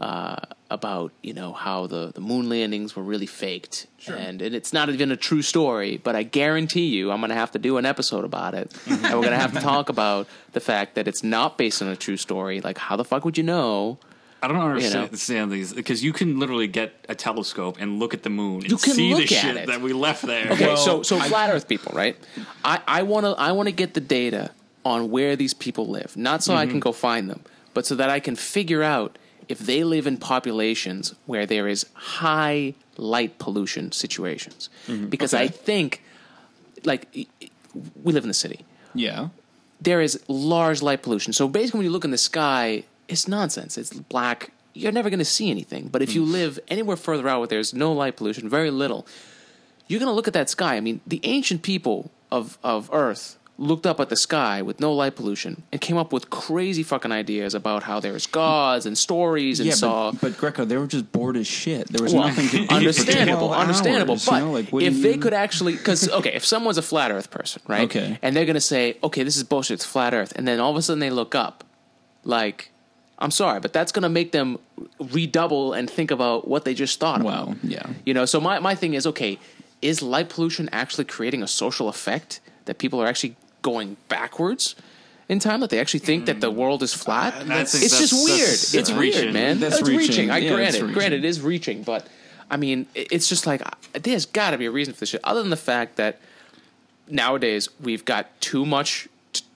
uh, about you know how the the moon landings were really faked, and and it's not even a true story. But I guarantee you, I'm going to have to do an episode about it, and we're going to have to talk about the fact that it's not based on a true story. Like, how the fuck would you know? I don't understand, know. these because you can literally get a telescope and look at the moon and You can see the at shit it. that we left there. Okay, Well, so so I- flat Earth people, right? I I want to I want to get the data on where these people live, not so I Mm-hmm. can go find them, but so that I can figure out if they live in populations where there is high light pollution situations. Because I Mm-hmm. Okay. think, like, y- y- we live in the city. yeah. There is large light pollution. So basically, when you look in the sky, it's nonsense. It's black. You're never going to see anything. But if you Mm. live anywhere further out where there's no light pollution, very little, you're going to look at that sky. I mean, the ancient people of, of Earth looked up at the sky with no light pollution and came up with crazy fucking ideas about how there's gods and stories and Yeah, saw. but, but Greco, they were just bored as shit. There was Well, nothing to understandable, understandable. hours, but you know, like, if they you- could actually, because okay, if someone's a flat Earth person, right? Okay. and they're gonna say, okay, this is bullshit, it's flat Earth, and then all of a sudden they look up, like, I'm sorry, but that's gonna make them redouble and think about uh, what they just thought. about. Yeah. You know, so my, my thing is okay, is light pollution actually creating a social effect that people are actually going backwards in time? That they actually think that the mm. world is flat? I think it's that's- just weird. that's- it's that's weird, reaching. man. That's It's reaching. reaching. I Yeah, grant it's it. reaching. Granted, it is reaching, but I mean, it's just like there's got to be a reason for this shit. Other than the fact that nowadays we've got too much, t-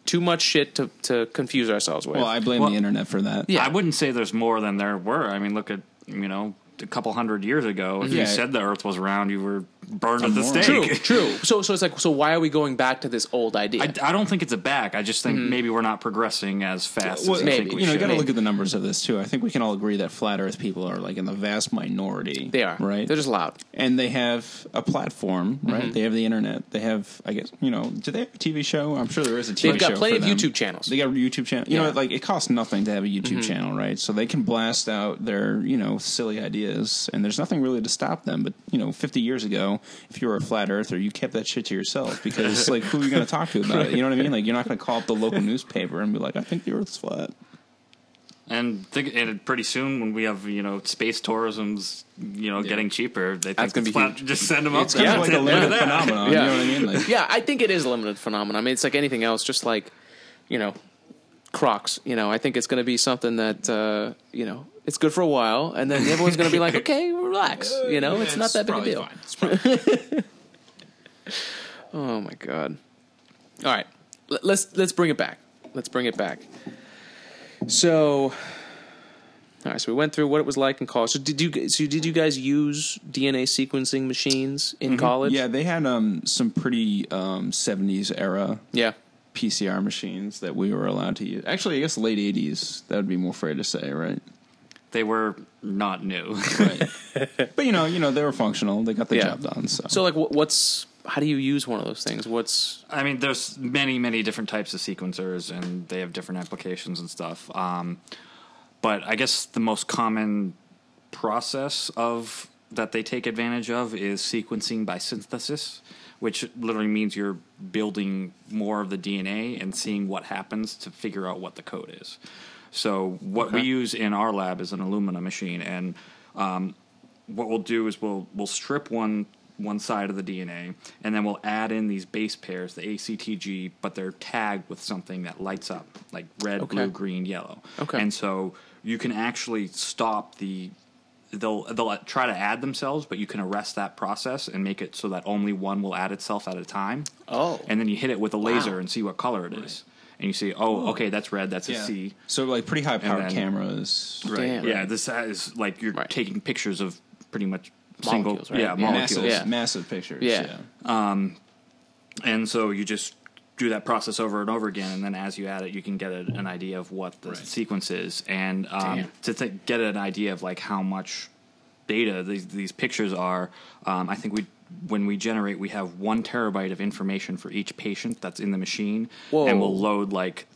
too much shit to to confuse ourselves with. Well, I blame Well, the internet for that. Yeah. I wouldn't say there's more than there were. I mean, look at you know a couple hundred years ago. If Yeah. you said the Earth was round, you were burned at the stake. true, true. So, so it's like, so why are we going back to this old idea? I, I don't think it's a back. I just think maybe we're not progressing as fast Well, as I maybe. think we you know, you should. got to look at the numbers of this too. I think we can all agree that flat Earth people are like in the vast minority. they are right. They're just loud. and they have a platform, right? Mm-hmm. They have the internet. They have, I guess, you know, do they have a TV show? I'm sure there is a TV show. They've got show plenty for of them. YouTube channels. They got a YouTube channel. You Yeah. Mm-hmm. know, like it costs nothing to have a YouTube channel, right? So they can blast out their, you know, silly ideas, and there's nothing really to stop them. But you know, 50 years ago, if you were a flat earther, you kept that shit to yourself because, like, who are you going to talk to about it? You know what I mean? Like, you're not going to call up the local newspaper and be like, "I think the Earth's flat." And think, and pretty soon when we have you know space tourism's you know getting cheaper, they That's think gonna it's be flat. huge. Just send them up. It's there. kind of like a limited phenomenon. Yeah. You know what I mean? Like, Yeah, I think it is a limited phenomenon. I mean, it's like anything else, just like, you know, Crocs. You know, I think it's going to be something that, uh, you know, it's good for a while, and then everyone's going to be like, okay, relax. You know, it's, not that big a deal. fine. It's probably Oh my god! All right, L- let's let's bring it back. Let's bring it back. So, all right. So we went through what it was like in college. So did you? So did you guys use DNA sequencing machines in college? Yeah, they had um, some pretty um, 70s era Yeah. PCR machines that we were allowed to use. Actually, I guess late 80s. That would be more fair to say, right? They were not new. Right. but you know, you know, they were functional. They got the Yeah. job done. So, So like, what, what's how do you use one of those things? What's I mean, there's many, many different types of sequencers, and they have different applications and stuff. Um, but I guess the most common process of that they take advantage of is sequencing by synthesis, which literally means you're building more of the DNA and seeing what happens to figure out what the code is. So what we use in our lab is an Illumina machine, and um, what we'll do is we'll we'll strip one one side of the DNA, and then we'll add in these base pairs, the ACTG, but they're tagged with something that lights up, like red, Okay. blue, green, yellow. Okay. And so you can actually stop the they'll they'll try to add themselves, but you can arrest that process and make it so that only one will add itself at a time. Oh. and then you hit it with a laser Wow. and see what color it is, and you see, oh, okay, that's red, that's a C. So like pretty high powered then- cameras. Right. Damn. Yeah, this is like you're Right. taking pictures of pretty much Molecules, single, right? yeah, Yeah. molecules. Massive, Yeah. massive pictures. Yeah. yeah. and so you just do that process over and over again, and then as you add it, you can get a, an idea of what the Right. sequence is, and um, Damn. to th- get an idea of like how much data these these pictures are. Um, I think we when we generate, we have one terabyte of information for each patient that's in the machine, Whoa. and we'll load like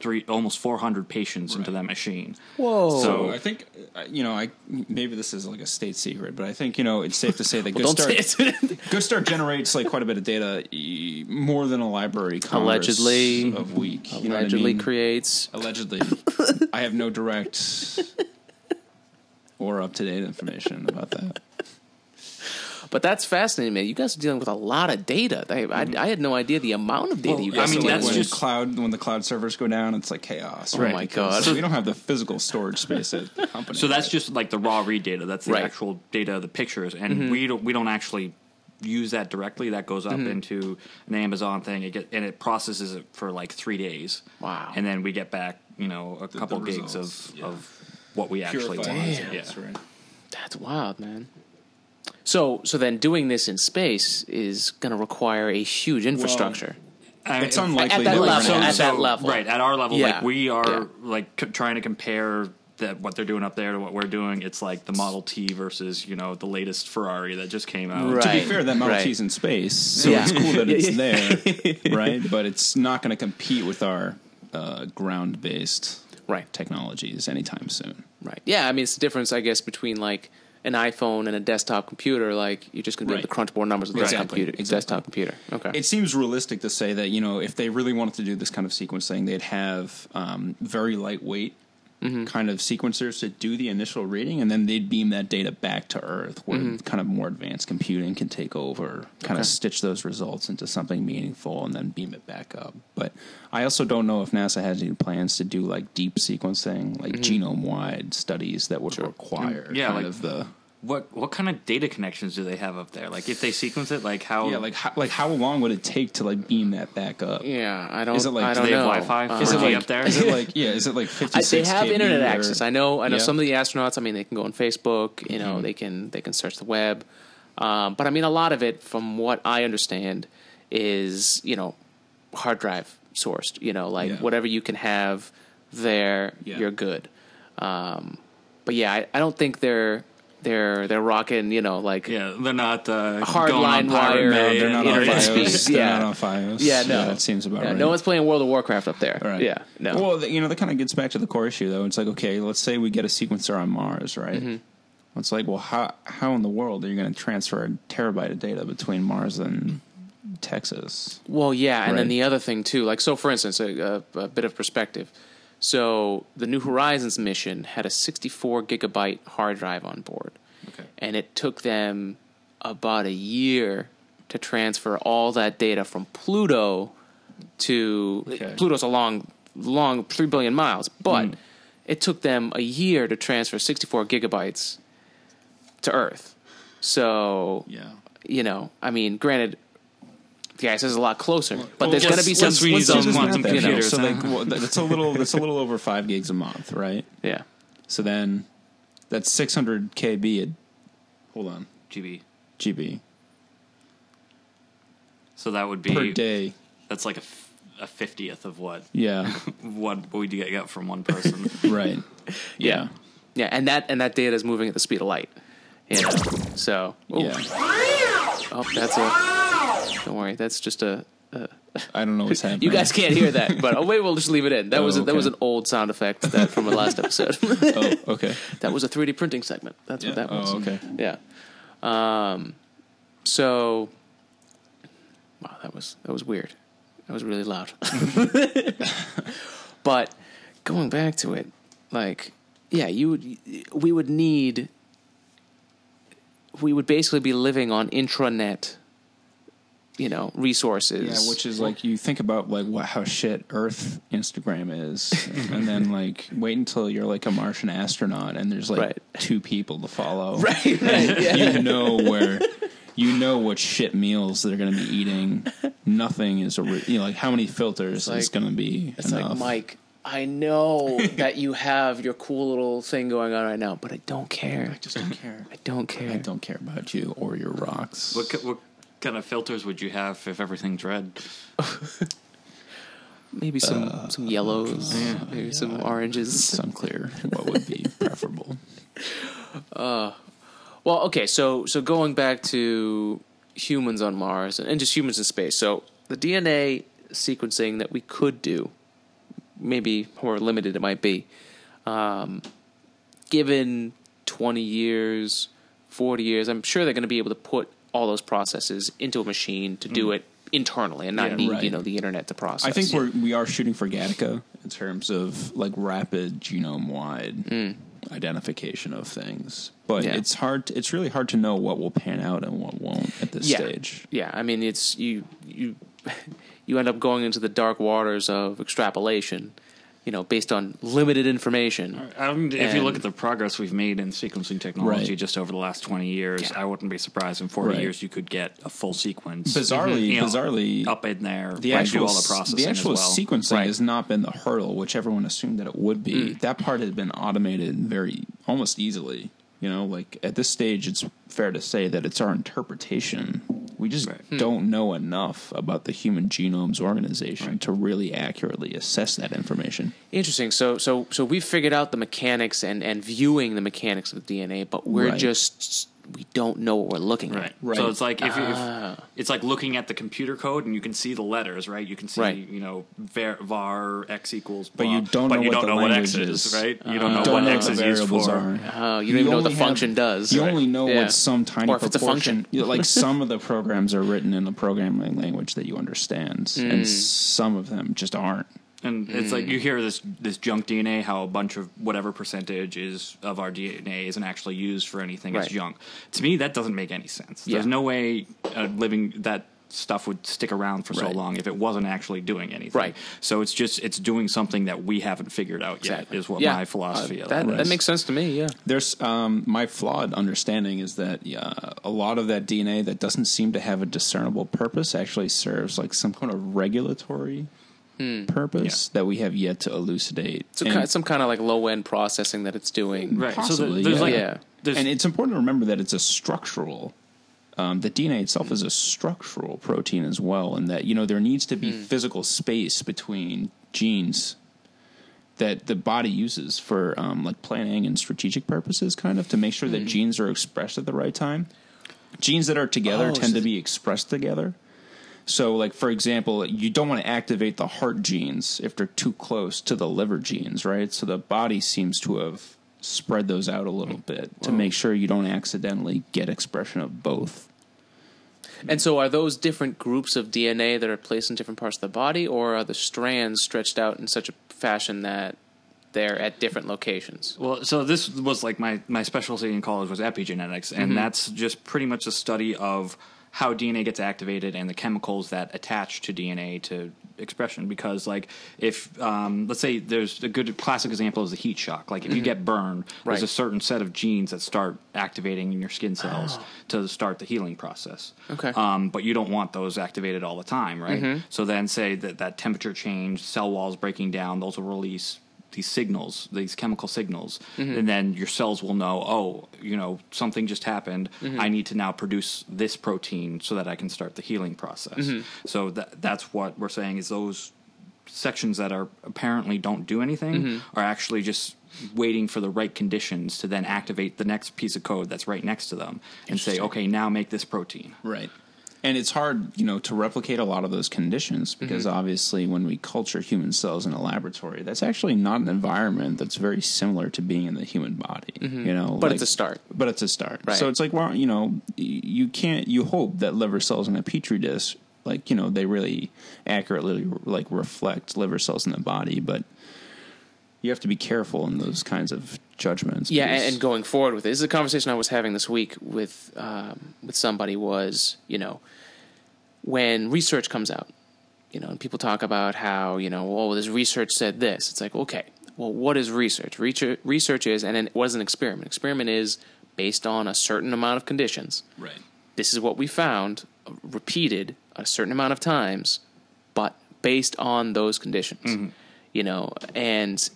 three almost 400 patients into that machine. Whoa. So I think uh, you know, I maybe this is like a state secret, but I think you know it's safe to say that Well, Good don't Start say it. Generates like quite a bit of data, more than a library Congress Allegedly. of week. You know I Allegedly mean? creates. Allegedly, I have no direct or up to date information about that. But that's fascinating, man. You guys are dealing with a lot of data. I, I, mm-hmm. I had no idea the amount of data Well, you I guys. mean, are that's when dealing just- cloud when the cloud servers go down, it's like chaos. Oh right? my Because God. we don't have the physical storage space at the company. So that's right? just like the raw read data. That's the Right. actual data of the pictures, and mm-hmm. we don't we don't actually use that directly. That goes up mm-hmm. into an Amazon thing. It get and it processes it for like three days. Wow. And then we get back, you know, a couple the gigs results, of yeah. of what we actually Purified want. results, Yeah. right? That's wild, man. So, so then doing this in space is going to require a huge infrastructure. I- It's unlikely At that we're level, gonna at have- that level. right at our level, Yeah. like we are Yeah. like c- trying to compare that what they're doing up there to what we're doing. It's like the Model T versus you know the latest Ferrari that just came out. Right. To be fair, that Model right. T's in space, so Yeah. it's cool that it's there, right? But it's not going to compete with our uh, ground-based Right. technologies anytime soon. Right. Yeah. I mean, it's the difference, I guess, between like an iPhone and a desktop computer. Like you're just going to be able to crunch more numbers with a desktop Exactly. computer. Exactly. Desktop computer. Okay. It seems realistic to say that you know if they really wanted to do this kind of sequencing, they'd have um, very lightweight Mm-hmm. kind of sequencers to do the initial reading, and then they'd beam that data back to Earth, where Mm-hmm. kind of more advanced computing can take over, kind Okay. of stitch those results into something meaningful, and then beam it back up. But I also don't know if NASA has any plans to do like deep sequencing, like Mm-hmm. genome wide studies that would require Yeah, kind like- of the What what kind of data connections do they have up there? Like if they sequence it, like how yeah, like how, like how long would it take to like beam that back up? yeah. I don't. Is it like- I do don't they have. Wi-Fi? Uh, Is it like up there? Is it like yeah? Is it like fifty they have internet access. I know. I know Yeah. some of the astronauts. I mean, they can go on Facebook. You know, they can they can search the web. Um, but I mean, a lot of it, from what I understand, is you know hard drive sourced. You know, like Yeah. whatever you can have there, Yeah. you're good. Um, but yeah, I, I don't think they're they're they're rocking. You know, like yeah, they're not uh, Hard going line on Pirate wire, Bay they're not on internet FiOS. speeds, They're yeah. not on FiOS. Yeah, no. that seems about yeah, right. no one's playing World of Warcraft up there. Right. Yeah, no. Well, th- you know, that kind of gets back to the core issue, though. It's like, okay, let's say we get a sequencer on Mars, right? Mm-hmm. It's like, well, how how in the world are you going to transfer a terabyte of data between Mars and Texas? Well, yeah, and then the other thing too, like so, for instance, a, a, a bit of perspective. So the New Horizons mission had a 64 gigabyte hard drive on board, Okay. and it took them about a year to transfer all that data from Pluto to Okay. Pluto's a long, long three billion miles, but Mm. it took them a year to transfer 64 gigabytes to Earth. So Yeah. you know, I mean, granted, the ice is a lot closer, but well, there's going to be some. let's we some- use those some- quantum you know, computers. So huh? like, well, that's a little that's a little over five gigs a month, right? Yeah, So then that's 600 KB. A, hold on, GB. GB So that would be per day. That's like a fiftieth of what Yeah. what we get get from one person. right. Yeah. yeah, and that and that data is moving at the speed of light. You know, so ooh, Yeah. oh, that's a. Don't worry, that's just a. I don't know what's happening. You guys can't hear that, but oh wait, we'll just leave it in. That Oh, was a, that was an old sound effect that from the last episode. Oh, okay. that was a 3D printing segment. That's what that was. Oh, okay. Yeah. Um, so, wow, that was that was weird. That was really loud. but going back to it, like, yeah, you would, we would need, we would basically be living on intranet you know resources. Yeah, which is like you think about like what how shit Earth Instagram is, and then like wait until you're like a Martian astronaut and there's like Right. two people to follow. right, right, yeah. You know where. You know what shit meals they're going to be eating. Nothing is a re- you know like how many filters like- is going to be It's enough. like Mike. I know that you have your cool little thing going on right now, but I don't care. I just don't care. I don't care. I don't care about you or your rocks. What, what kind of filters would you have if everything's red? Maybe some some yellows, maybe some oranges. It's unclear what would be preferable. Well, okay, so so going back to humans on Mars and just humans in space. So the DNA sequencing that we could do, maybe more limited it might be, um, given twenty years, forty years, I'm sure they're going to be able to put all those processes into a machine to do it internally and not Yeah, need right. you know the internet to process. I think we're we are shooting for Gattaca in terms of like rapid genome wide identification of things, but Mm. Yeah. it's hard. To, it's really hard to know what will pan out and what won't at this yeah. stage. Yeah, I mean it's you you you end up going into the dark waters of extrapolation, you know, based on limited information. I mean, if you look at the progress we've made in sequencing technology Right. just over the last 20 years, Yeah. I wouldn't be surprised in 40 Right. years you could get a full sequence. Bizarrely, you know, bizarrely, up in there, the like, actual do all the processing the actual as well. sequencing Right. has not been the hurdle, which everyone assumed that it would be. Mm. That part had been automated very almost easily. You know, like at this stage, it's fair to say that it's our interpretation. We just Right. Hmm. don't know enough about the human genome's organization to really accurately assess that information. Interesting. So so so we've figured out the mechanics and and viewing the mechanics of the DNA, but we're Right. just we don't know what we're looking Right. at. Right. So it's like if, you Ah. if it's like looking at the computer code and you can see the letters, right? You can see, Right. you know, var, var x equals, But you don't but know you what don't the know what x language is, is. right? You don't know don't what know x what is the used variables for. are. Oh, you don't even know what the have- function does. You only know Yeah. what some tiny Or if it's a function. like some of the programs are written in a programming language that you understand, Mm. and some of them just aren't. And it's like you Hmm. hear this this junk DNA, how a bunch of whatever percentage is of our DNA isn't actually used for anything. Right. It's junk. To me, that doesn't make any sense. Yeah. There's no way uh, living that stuff would stick around for so long if it wasn't actually doing anything. Right. So it's just it's doing something that we haven't figured out Exactly. yet. Is what Yeah. my philosophy Uh, of that, that that is. makes sense to me. Yeah. There's um, my flawed understanding is that uh, a lot of that DNA that doesn't seem to have a discernible purpose actually serves like some kind of regulatory purpose that we have yet to elucidate. So And- kind some kind of like low end processing that it's doing. right. so Possibly, there- there's yeah. like Yeah. there's and it's important to remember that it's a structural. Um, the DNA itself is a structural protein as well, and that you know there needs to be physical space between genes that the body uses for um, like planning and strategic purposes, kind of to make sure that genes are expressed at the right time. Genes that are together Oh, tend so- to be expressed together. So, like for example, you don't want to activate the heart genes if they're too close to the liver genes, right? So the body seems to have spread those out a little bit to make sure you don't accidentally get expression of both. And so, are those different groups of DNA that are placed in different parts of the body, or are the strands stretched out in such a fashion that they're at different locations? Well, so this was like my, my specialty in college was epigenetics, and mm-hmm. that's just pretty much a study of how DNA gets activated and the chemicals that attach to DNA to expression. Because, like, if um, let's say there's a good classic example is the heat shock. Like, if you get burned, Right. there's a certain set of genes that start activating in your skin cells to start the healing process. Okay. Um, but you don't want those activated all the time, right? So then, say that that temperature change, cell walls breaking down, those will release these signals, these chemical signals, mm-hmm. and then your cells will know, oh, you know, something just happened. Mm-hmm. I need to now produce this protein so that I can start the healing process. Mm-hmm. So that that's what we're saying is those sections that are apparently don't do anything are actually just waiting for the right conditions to then activate the next piece of code that's right next to them and say, okay, now make this protein. Right. And it's hard, you know, to replicate a lot of those conditions because mm-hmm. obviously when we culture human cells in a laboratory, that's actually not an environment that's very similar to being in the human body. Mm-hmm. You know, But it's a start. But it's a start. Right. So it's like, well, you know, you can't. You hope that liver cells in a petri dish, like you know, they really accurately like reflect liver cells in the body, but you have to be careful in those kinds of judgments. Yeah, and, because- and going forward with it, this is a conversation I was having this week with um, with somebody was you know when research comes out, you know, and people talk about how you know, oh, this research said this. It's like, okay, well, what is research? Research, research is, and it was an experiment? Experiment is based on a certain amount of conditions. Right. This is what we found, uh, repeated a certain amount of times, but based on those conditions. You know, and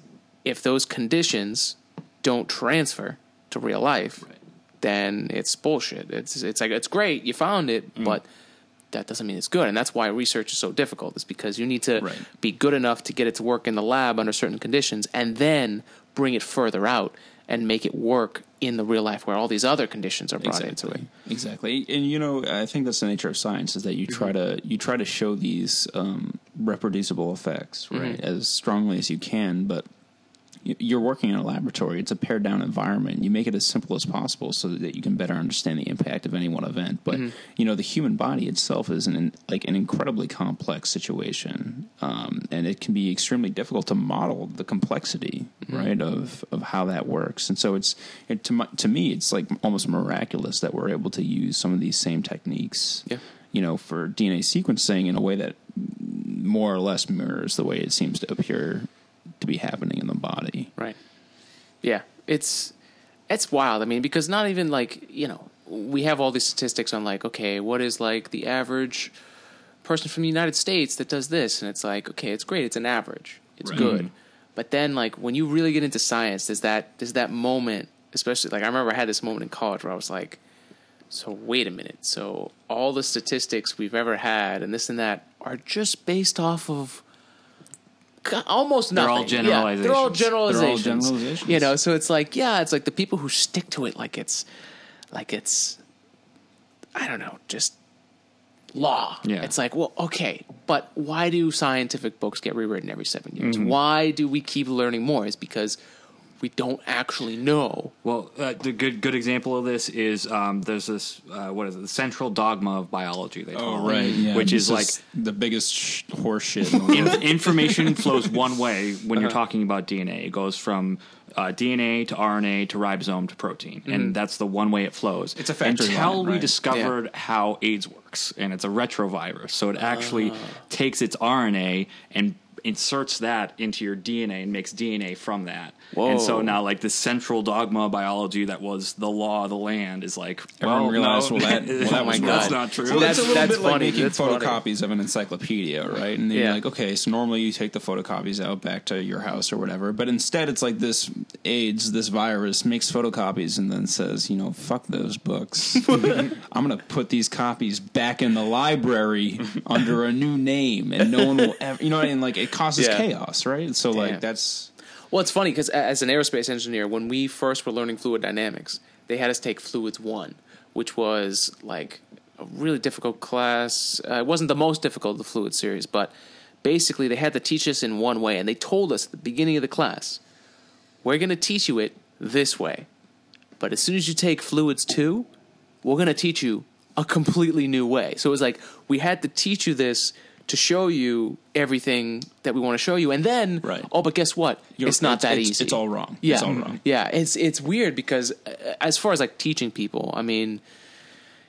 if those conditions don't transfer to real life, Right. then it's bullshit. It's it's like it's great you found it, mm. but that doesn't mean it's good, and that's why research is so difficult. Is because you need to Right. be good enough to get it to work in the lab under certain conditions, and then bring it further out and make it work in the real life where all these other conditions are brought into it. Exactly, and you know, I think that's the nature of science is that you try mm-hmm. to you try to show these um, reproducible effects right mm-hmm. as strongly as you can, but you're working in a laboratory. It's a pared down environment. You make it as simple as possible so that you can better understand the impact of any one event. But you know, the human body itself is an like an incredibly complex situation, um, and it can be extremely difficult to model the complexity, right, of of how that works. And so it's it, to my, to me, it's like almost miraculous that we're able to use some of these same techniques, Yeah. you know, for DNA sequencing in a way that more or less mirrors the way it seems to appear to be happening in the body. Right. Yeah, it's it's wild. I mean, because not even like you know we have all these statistics on like okay, what is like the average person from the United States that does this, and it's like okay, it's great, it's an average, it's Right. good, but then like when you really get into science, there's that there's that moment, especially like I remember I had this moment in college where I was like. So wait a minute. So all the statistics we've ever had and this and that are just based off of almost They're nothing. all Yeah, they're all generalizations. generalizations. generalizations. You know, so it's like yeah, it's like the people who stick to it like it's like it's I don't know, just law. Yeah. It's like, well, okay, but why do scientific books get rewritten every 7 years? Mm-hmm. Why do we keep learning more? Is because we don't actually know. Well, uh, the good good example of this is um, there's this uh, what is it? The central dogma of biology. They call it, which is like the biggest sh- horse shit. In in, information flows one way when you're talking about DNA. It goes from uh, DNA to RNA to ribosome to protein, and that's the one way it flows. It's a factory until line, we right. discovered how AIDS works, and it's a retrovirus. So it actually takes its RNA and inserts that into your DNA and makes DNA from that. And so now, like the central dogma of biology that was the law of the land is like, Everyone well, realized, no, well, that- well, that that's was wrong. not true. Well, That's- that's, a little that's bit like making That's funny. photocopies of an encyclopedia, right? And then Yeah. you're like, okay, so normally you take the photocopies out back to your house or whatever, but instead it's like this AIDS, this virus makes photocopies and then says, you know, fuck those books. I'm going to put these copies back in the library under a new name, and no one will ever, you know, what I mean? Like it causes Yeah. chaos, right? So Damn. like that's Well, it's funny because as an aerospace engineer, when we first were learning fluid dynamics, they had us take fluids one, which was like a really difficult class. Uh, it wasn't the most difficult of the fluid series, but basically they had to teach us in one way, and they told us at the beginning of the class, "We're going to teach you it this way, but as soon as you take fluids two, we're going to teach you a completely new way." So it was like we had to teach you this to show you everything that we want to show you, and then Right. oh, but guess what? You're- it's not that it's, easy. It's all wrong. Yeah, It's all wrong. Yeah, it's it's weird because uh, as far as like teaching people, I mean,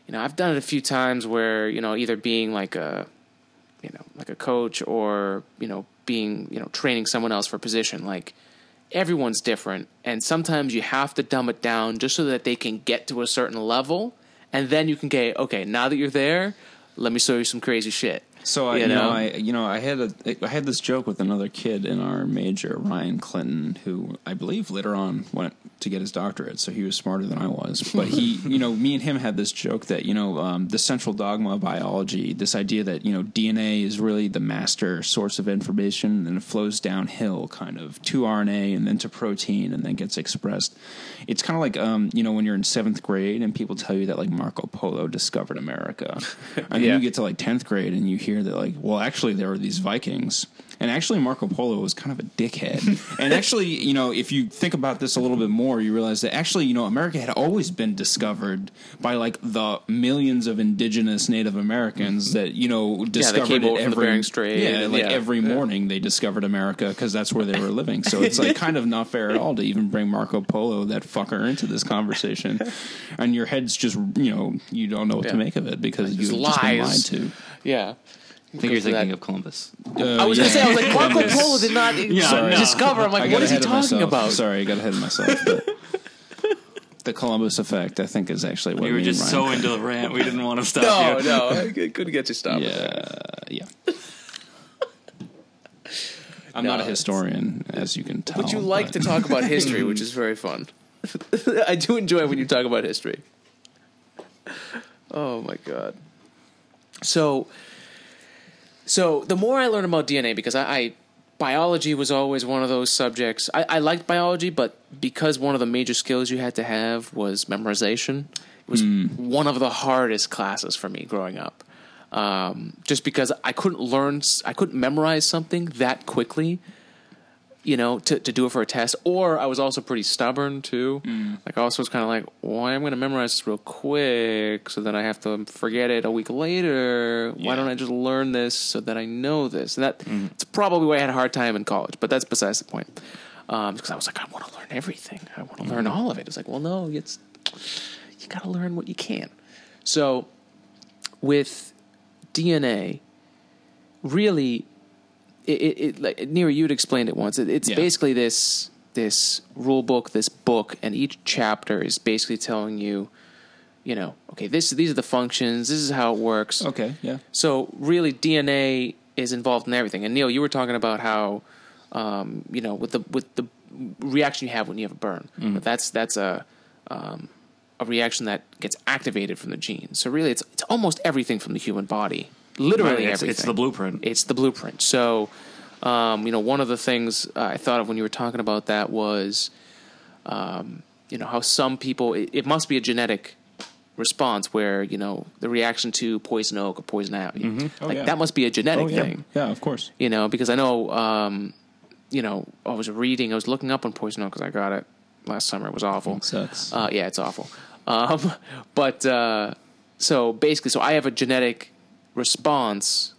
you know, I've done it a few times where you know either being like a, you know, like a coach or you know being you know training someone else for a position. Like everyone's different, and sometimes you have to dumb it down just so that they can get to a certain level, and then you can get okay. Now that you're there, let me show you some crazy shit. So I, You you, know, know? I, you know, I had a, I had this joke with another kid in our major, Ryan Clinton, who I believe later on went to get his doctorate, so he was smarter than I was. But he, you know, me and him had this joke that you know, um, the central dogma of biology, this idea that you know, DNA is really the master source of information, and it flows downhill, kind of to RNA and then to protein, and then gets expressed. It's kind of like, um, you know, when you're in seventh grade and people tell you that like Marco Polo discovered America, and then you get to like tenth grade and you hear that like, well, actually there were these Vikings, And actually, Marco Polo was kind of a dickhead. and actually, you know, if you think about this a little bit more, you realize that actually, you know, America had always been discovered by like the millions of indigenous Native Americans that you know discovered came it every Bering Strait, Yeah, like yeah. every morning they discovered America because that's where they were living. So it's like kind of not fair at all to even bring Marco Polo, that fucker, into this conversation. And your head's just you know you don't know what Yeah. to make of it because you've just been lied to. Yeah. I think you're for that. thinking of Columbus. Uh, I was yeah. gonna say, I was like, Marco Columbus. Polo did not Sorry. no. discover. I'm like, what is he talking myself. about? Sorry, I got ahead of myself. But the Columbus effect, I think, is actually what We were just Ryan so into the rant, we didn't want to stop No, you. no, I couldn't get you stopped. Yeah, yeah. I'm not a historian, as you can tell. But you like to talk about history, which is very fun. I do enjoy when you talk about history. Oh my god. So so the more I learn about DNA, because I, I biology was always one of those subjects. I, I liked biology, but because one of the major skills you had to have was memorization, it was one of the hardest classes for me growing up. Um, just because I couldn't learn, I couldn't memorize something that quickly you know, to, to do it for a test. Or I was also pretty stubborn too. Mm. Like I also was kind of like, well, I'm going to memorize this real quick, so then I have to forget it a week later. Why don't I just learn this so that I know this? And that mm. it's probably why I had a hard time in college. But that's besides the point. Um, because I was like, I want to learn everything. I want to mm-hmm. learn all of it. It's like, well, no, it's you got to learn what you can. So with DNA, really it, it, like Neary, you'd explained it once. It, it's Yeah. basically this this rule book, this book, and each chapter is basically telling you, you know, okay, this these are the functions, this is how it works. Okay, yeah. So really, DNA is involved in everything. And Neil, you were talking about how, um, you know, with the with the reaction you have when you have a burn, but that's that's a um, a reaction that gets activated from the genes. So really, it's it's almost everything from the human body, literally Right, it's, everything. it's the blueprint. It's the blueprint. So, um, you know, one of the things I thought of when you were talking about that was, um, you know, how some people it, it must be a genetic response where you know the reaction to poison oak or poison ivy, Oh, like yeah. that must be a genetic Oh, yeah. thing. Yeah, of course. You know, because I know, um, you know, I was reading, I was looking up on poison oak because I got it last summer. It was awful. It Sucks. Uh, yeah, it's awful. Um, but uh, so basically, so I have a genetic response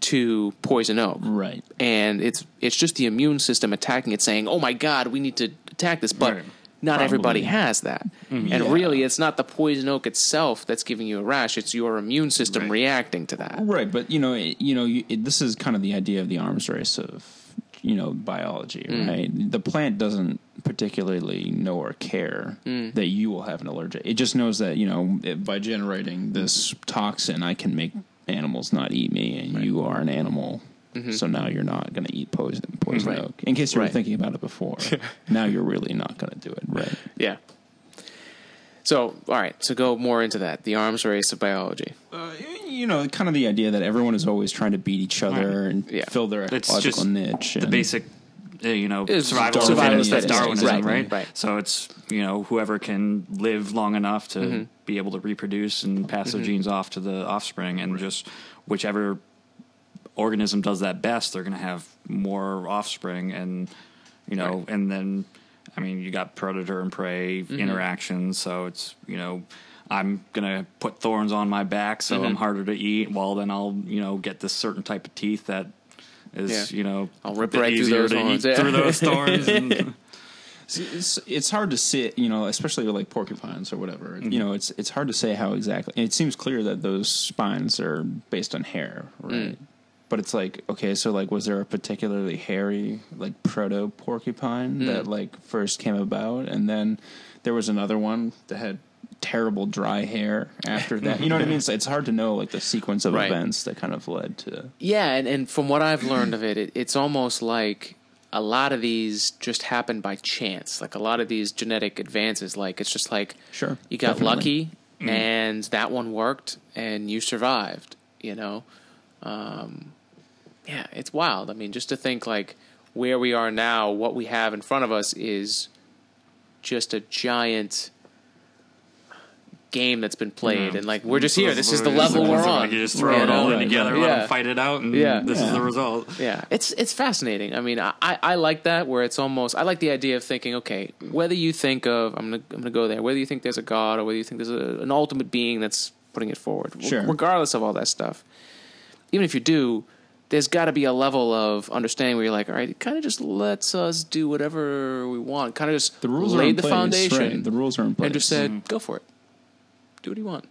to poison oak, right. and it's it's just the immune system attacking it, saying, "Oh my God, we need to attack this." But Right. not Probably. everybody has that, and Yeah. really, it's not the poison oak itself that's giving you a rash; it's your immune system Right. reacting to that. Right, but you know, it, you know, you, it, this is kind of the idea of the arms race of you know biology, Mm. right? The plant doesn't particularly know or care Mm. that you will have an allergic. It just knows that you know it, by generating this toxin, I can make animals not eat me, and you are an animal. So now you're not going to eat poison poison Mm-hmm. Right. oak. In case you were Right. thinking about it before, now you're really not going to do it, right? Yeah. So, all right. So, go more into that. The arms race of biology. Uh, you know, kind of the idea that everyone is always trying to beat each other and Yeah. fill their It's ecological just niche. the and- basic, uh, you know, It's survival of the Darwinism. fittest. That's Darwinism. Darwinism, Right, right? right. So it's you know whoever can live long enough to Mm-hmm. be able to reproduce and pass their genes off to the offspring, and just whichever organism does that best, they're going to have more offspring, and you know, Right. and then I mean, you got predator and prey Mm-hmm. interactions, so it's you know. I'm gonna put thorns on my back, so Mm-hmm. I'm harder to eat. Well, then I'll, you know, get this certain type of teeth that is, Yeah. you know, I'll rip bit right through easier those to thorns, eat yeah. through those thorns. And, it's, it's hard to sit, you know, especially with like porcupines or whatever. Mm-hmm. You know, it's it's hard to say how exactly. It seems clear that those spines are based on hair, right? Mm. But it's like okay, so like, was there a particularly hairy like proto porcupine Mm. that like first came about, and then there was another one that had terrible dry hair after that. You know what I mean? It's, it's hard to know like the sequence of Right. events that kind of led to. Yeah, and, and from what I've learned of it, it, it's almost like a lot of these just happen by chance. Like a lot of these genetic advances, like it's just like Sure, you got definitely. lucky and that one worked and you survived. You know, um, yeah, it's wild. I mean, just to think like where we are now, what we have in front of us is just a giant game that's been played, Yeah. and like we're just here. This is the level we're like on. You just throw it all in together, Yeah. let them fight it out, and Yeah. this is the result. Yeah, it's it's fascinating. I mean, I, I I like that where it's almost. I like the idea of thinking, okay, whether you think of I'm gonna I'm gonna go there, whether you think there's a god or whether you think there's a, an ultimate being that's putting it forward, Sure. regardless of all that stuff. Even if you do, there's got to be a level of understanding where you're like, all right, it kind of just lets us do whatever we want. Kind of just The rules laid are in the place, foundation. right. The rules are in place. and just said, mm-hmm. go for it, do what you want.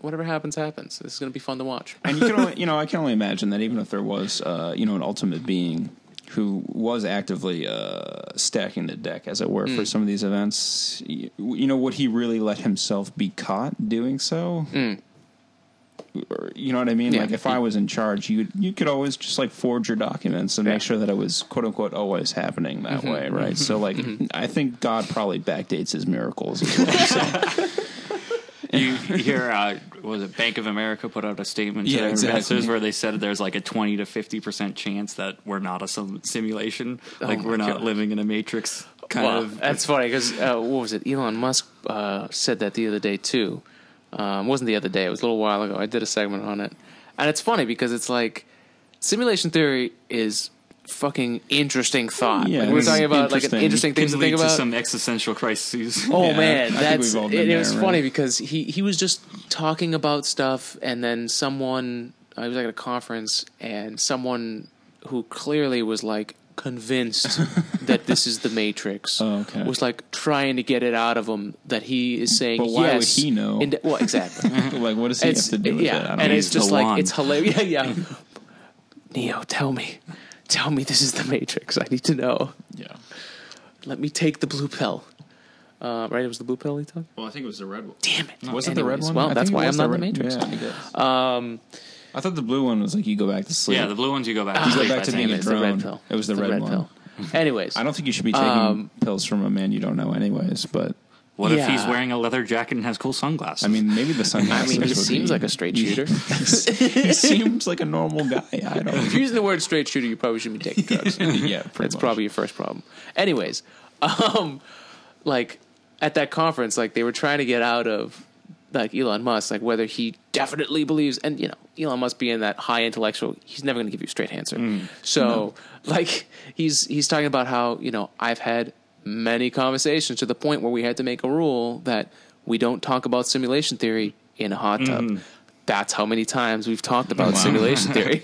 Whatever happens, happens. This is going to be fun to watch. and you can only, you know I can only imagine that even if there was uh, you know an ultimate being who was actively uh, stacking the deck as it were Hmm. for some of these events you, you know would he really let himself be caught doing so or, you know what I mean. Yeah. like if I was in charge you you could always just like forge your documents and Yeah. make sure that it was quote unquote always happening that Mm-hmm. way right so like I think God probably backdates his miracles well so. Hear, uh, was it Bank of America put out a statement to Yeah, their exactly. investors where they said there's like a 20 to 50 percent chance that we're not a sim- simulation, like Oh my we're not God. living in a matrix kind well, of. That's funny because uh, what was it? Elon Musk uh, said that the other day too. Um, wasn't the other day. It was a little while ago. I did a segment on it, and it's funny because it's like simulation theory is fucking interesting thought. Yeah, like we're talking about like an interesting. interesting things can to lead think to about. some existential crises. Oh Yeah, man, I that's we've it, been it was there, funny because he he was just talking about stuff, and then someone uh, I was like at a conference, and someone who clearly was like convinced that this is the Matrix Oh, okay. was like trying to get it out of him that he is saying But why would yes. he know? And- well, exactly. like what does he it's have to do with yeah, it I don't and know. it's He's just like one. it's hilarious. Yeah, yeah. Neo, tell me, tell me this is the Matrix. I need to know. yeah Let me take the blue pill. Uh, right, it was the blue pill he took. well I think it was the red one Damn it! Was it the red Anyways, one? Well, I that's think it why I'm was not the the red- Matrix. Yeah, I guess. Um, I thought the blue one was like you go back to sleep. yeah, the blue ones you go back. To go sleep, back I to think. being a it's the red drone. pill. It was the It's red one. pill. Anyways, I don't think you should be taking Um, pills from a man you don't know, anyways. But What if he's wearing a leather jacket and has cool sunglasses? I mean, maybe the I sunglasses. mean, he seems be- like a straight shooter. he seems like a normal guy. I don't. you're using the word straight shooter, you probably shouldn't be taking drugs. yeah, pretty That's much. probably your first problem. Anyways, um, like at that conference, like they were trying to get out of like Elon Musk, like whether he definitely believes, and you know, Elon Musk being that high intellectual, he's never going to give you a straight answer. So, like he's he's talking about how you know I've had many conversations to the point where we had to make a rule that we don't talk about simulation theory in a hot tub. Mm-hmm. That's how many times we've talked about simulation theory.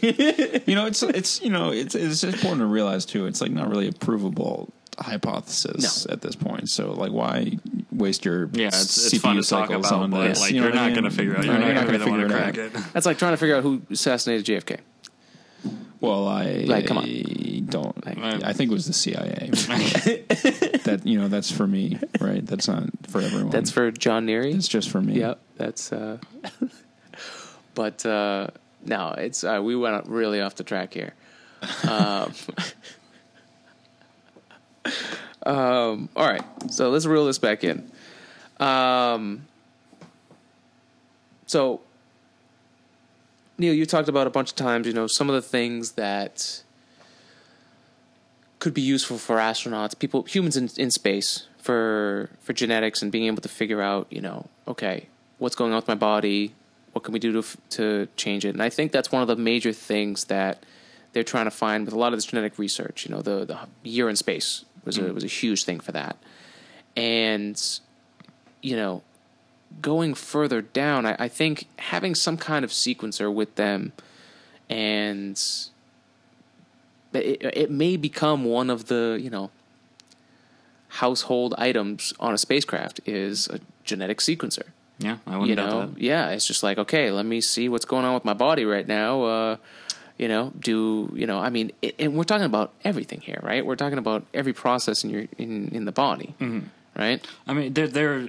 You know, it's it's you know it's it's important to realize too. It's like not really a provable hypothesis No. at this point. So like, why waste your yeah, it's, it's CPU fun to talk cycles about, on but this? like You know you're what I not mean? going to figure out. You're, you're not going to be the one figure crack it it. That's like trying to figure out who assassinated JFK. Well, I Like, come on. don't. Like- I think it was the CIA. that you know, that's for me, right? That's not for everyone. That's for John Neary. It's just for me. Yep, that's. Uh, but uh, no, it's uh, we went really off the track here. Um, um, all right, so let's reel this back in. Um, so, Neil, you talked about a bunch of times. You know, some of the things that could be useful for astronauts, people, humans in, in space, for for genetics and being able to figure out, you know, okay, what's going on with my body, what can we do to to change it? And I think that's one of the major things that they're trying to find with a lot of this genetic research. You know, the the year in space was a mm. was a huge thing for that, and you know, going further down, I, I think having some kind of sequencer with them and it, it may become one of the you know household items on a spacecraft is a genetic sequencer Yeah, I wouldn't you know that. yeah it's just like okay let me see what's going on with my body right now uh you know do you know i mean it, and we're talking about everything here right we're talking about every process in your in in the body Mm-hmm. right I mean, there there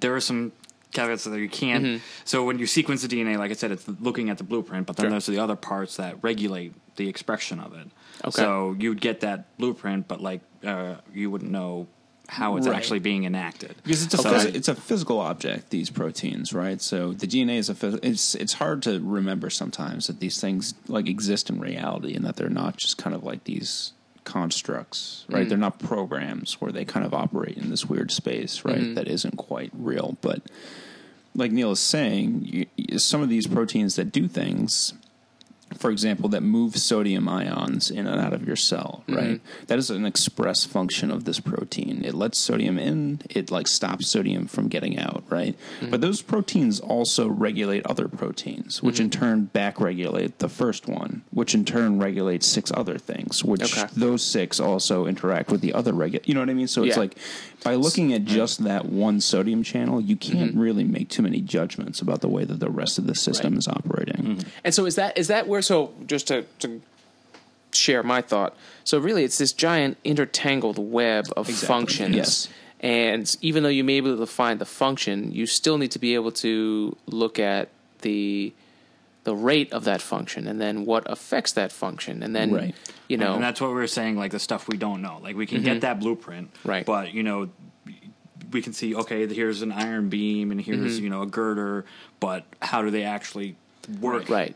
there are some caveats that you can't. Mm-hmm. So when you sequence the DNA, like I said, it's looking at the blueprint, but then Sure. there's the other parts that regulate the expression of it. Okay. So you'd get that blueprint, but like uh, you wouldn't know how it's Right. actually being enacted. Because it's a So- phys- it's a physical object. These proteins, right? So the DNA is a. Phys- it's it's hard to remember sometimes that these things like exist in reality and that they're not just kind of like these constructs, right? They're not programs where they kind of operate in this weird space, right? That isn't quite real, but like Neil is saying, you, some of these proteins that do things, for example, that move sodium ions in and out of your cell, mm-hmm. right? That is an express function of this protein. It lets sodium in, it like stops sodium from getting out, right? Mm-hmm. But those proteins also regulate other proteins, which in mm-hmm. turn back regulate the first one, which in turn regulates six other things, which Okay. those six also interact with the other regu You know what I mean? So it's Yeah. like by looking at just that one sodium channel, you can't Mm-hmm. really make too many judgments about the way that the rest of the system Right. is operating. And so is that is that where so just to, to share my thought. So really it's this giant intertangled web of Exactly, functions. yes. And even though you may be able to find the function, you still need to be able to look at the the rate of that function and then what affects that function and then Right. you know and that's what we are saying, like the stuff we don't know. Like we can get that blueprint, Mm-hmm. Right. But you know, we can see okay, here's an iron beam, and here's Mm-hmm. you know a girder, but how do they actually work right.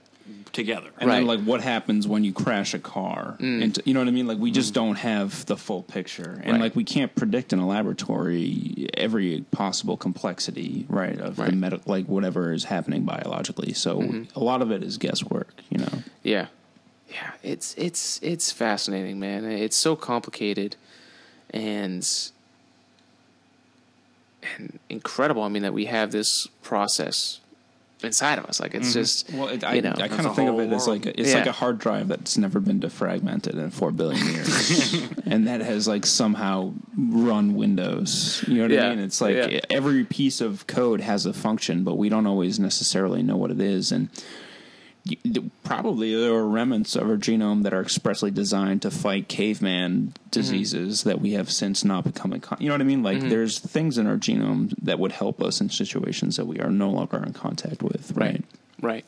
Together? And then, Right. like, what happens when you crash a car? Mm. Into, you know what I mean? Like, we mm. just don't have the full picture, and Right. like, we can't predict in a laboratory every possible complexity, right, of the Right. medical, like whatever is happening biologically. So mm-hmm. a lot of it is guesswork, you know. Yeah. Yeah, it's it's it's fascinating, man. It's so complicated and and incredible. I mean that we have this process inside of us. Like it's mm-hmm. just Well, it, I, you know. I kind of think of it as like world. it's like a hard drive that's never been defragmented in four billion years, and that has like somehow run Windows. You know what Yeah. I mean? It's like Yeah. every piece of code has a function, but we don't always necessarily know what it is, and probably there are remnants of our genome that are expressly designed to fight caveman diseases mm-hmm. that we have since not become. in con- You know what I mean? Like mm-hmm. there's things in our genome that would help us in situations that we are no longer in contact with, right? right.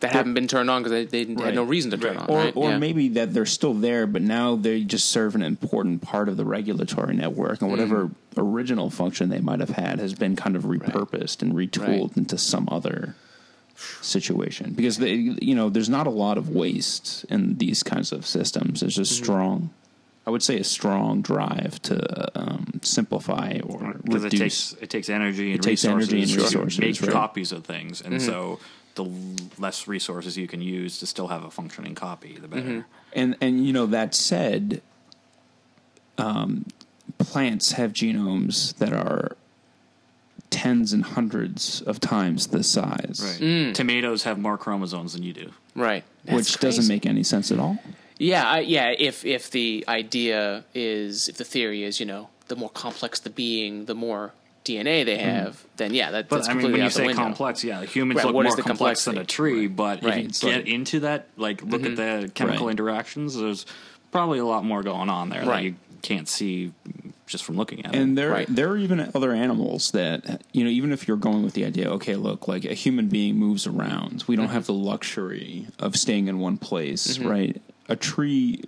That haven't been turned on because they, they had Right. no reason to turn on. or right? or Yeah. maybe that they're still there, but now they just serve an important part of the regulatory network, and whatever mm. original function they might have had has been kind of repurposed and retooled Right. into some other situation. Because they, you know, there's not a lot of waste in these kinds of systems. There's a strong, I would say, a strong drive to um, simplify or because it reduce. takes it takes energy and It takes resources, energy and to resources, make right. copies of things, and Mm-hmm. so the less resources you can use to still have a functioning copy, the better. Mm-hmm. And and you know that said, um, plants have genomes that are tens and hundreds of times the size, Right. Mm. Tomatoes have more chromosomes than you do. right. That's which doesn't make any sense at all. Yeah, I, yeah. If if the idea is, if the theory is, you know, the more complex the being, the more DNA they have, then yeah, that, Mm-hmm. But that's I mean, when you out the say window. complex, yeah, humans Right, look what more is the complex than a complexity? tree. But Right. if It's you get like- into that, like look at the chemical Right. interactions, there's probably a lot more going on there that you can't see just from looking at it. And there, Right. there are even other animals that you know. Even if you're going with the idea, okay, look, like a human being moves around. We don't have the luxury of staying in one place, right? A tree,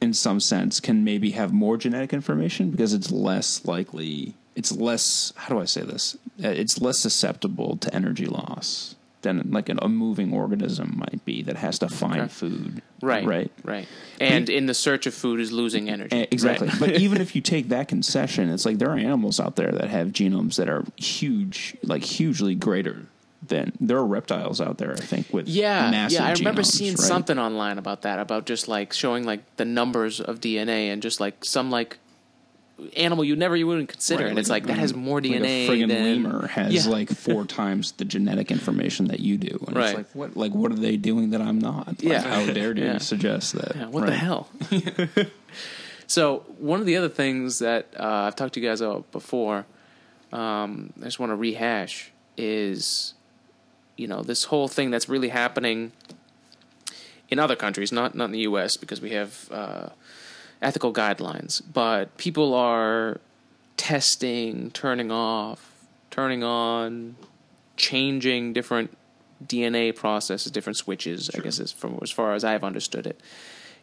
in some sense, can maybe have more genetic information because it's less likely. It's less. How do I say this? Uh, It's less susceptible to energy loss than like an, a moving organism might be that has to find Okay. food. Right, Right. right. And in the search of food is losing energy. Exactly. Right. but even if you take that concession, it's like there are animals out there that have genomes that are huge, like hugely greater than there are reptiles out there. I think with Yeah, massive yeah. I remember genomes, seeing right? something online about that, about just like showing like the numbers of DNA and just like some like animal you never you wouldn't consider, Right, and it's like that has more Like DNA a friggin' than lemur has Yeah. like four times the genetic information that you do, and Right. it's like what? Like what are they doing that I'm not? Like, Yeah. how dare you Yeah. suggest that? Yeah, what the hell? so one of the other things that uh, I've talked to you guys about before, um, I just want to rehash is, you know, this whole thing that's really happening in other countries, not not in the U.S. because we have uh, ethical guidelines, but people are testing, turning off, turning on, changing different DNA processes, different switches. I guess is from as far as I've understood it,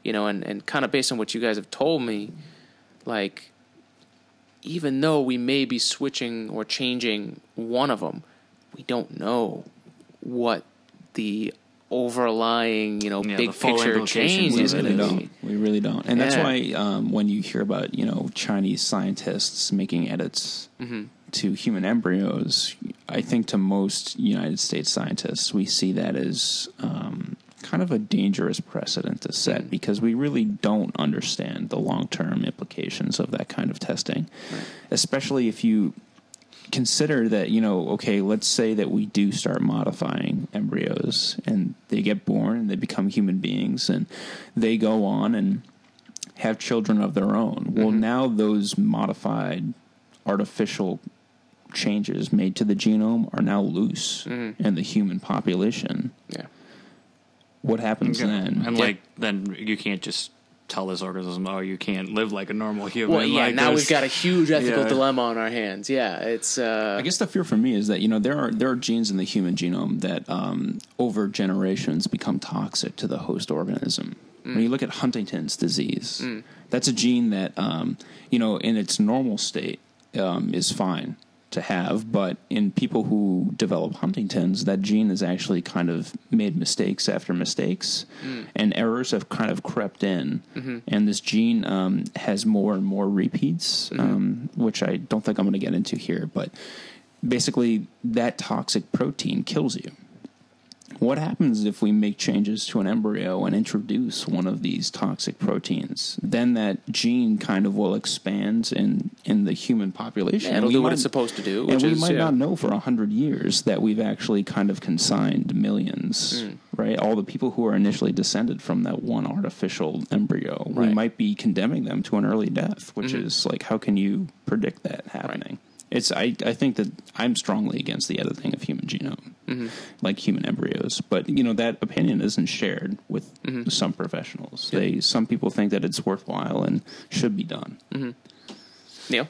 you know, and and kind of based on what you guys have told me, like even though we may be switching or changing one of them, we don't know what the overlying, you know, Yeah, big picture implications change of is really going to don't. be. We really don't. And that's why um, when you hear about you know Chinese scientists making edits Mm-hmm. to human embryos, I think to most United States scientists, we see that as um, kind of a dangerous precedent to set Mm. because we really don't understand the long term implications of that kind of testing, especially if you consider that you know okay let's say that we do start modifying embryos and they get born and they become human beings and they go on and have children of their own. Well mm-hmm. now those modified artificial changes made to the genome are now loose mm-hmm. in the human population. Yeah. what happens then? And Yeah. like then you can't just tell this organism, oh, you can't live like a normal human. Well, yeah. Like, now there's- we've got a huge ethical Yeah. dilemma on our hands. Yeah, it's. Uh, I guess the fear for me is that you know there are there are genes in the human genome that um, over generations become toxic to the host organism. When you look at Huntington's disease, that's a gene that um, you know in its normal state um, is fine to have, but in people who develop Huntington's, that gene has actually kind of made mistakes after mistakes, and errors have kind of crept in, and this gene um, has more and more repeats, um, which I don't think I'm going to get into here, but basically that toxic protein kills you. What happens if we make changes to an embryo and introduce one of these toxic proteins? Then that gene kind of will expand in in the human population. Yeah, it'll do what it's supposed to do, and we is, might yeah. not know for a hundred years that we've actually kind of consigned millions, Mm. right? All the people who are initially descended from that one artificial embryo, we might be condemning them to an early death, which Mm-hmm. is like, how can you predict that happening? It's I, I think that I'm strongly against the editing of human genome, Mm-hmm. like human embryos. But you know that opinion isn't shared with Mm-hmm. some professionals. They some people think that it's worthwhile and should be done. Neil.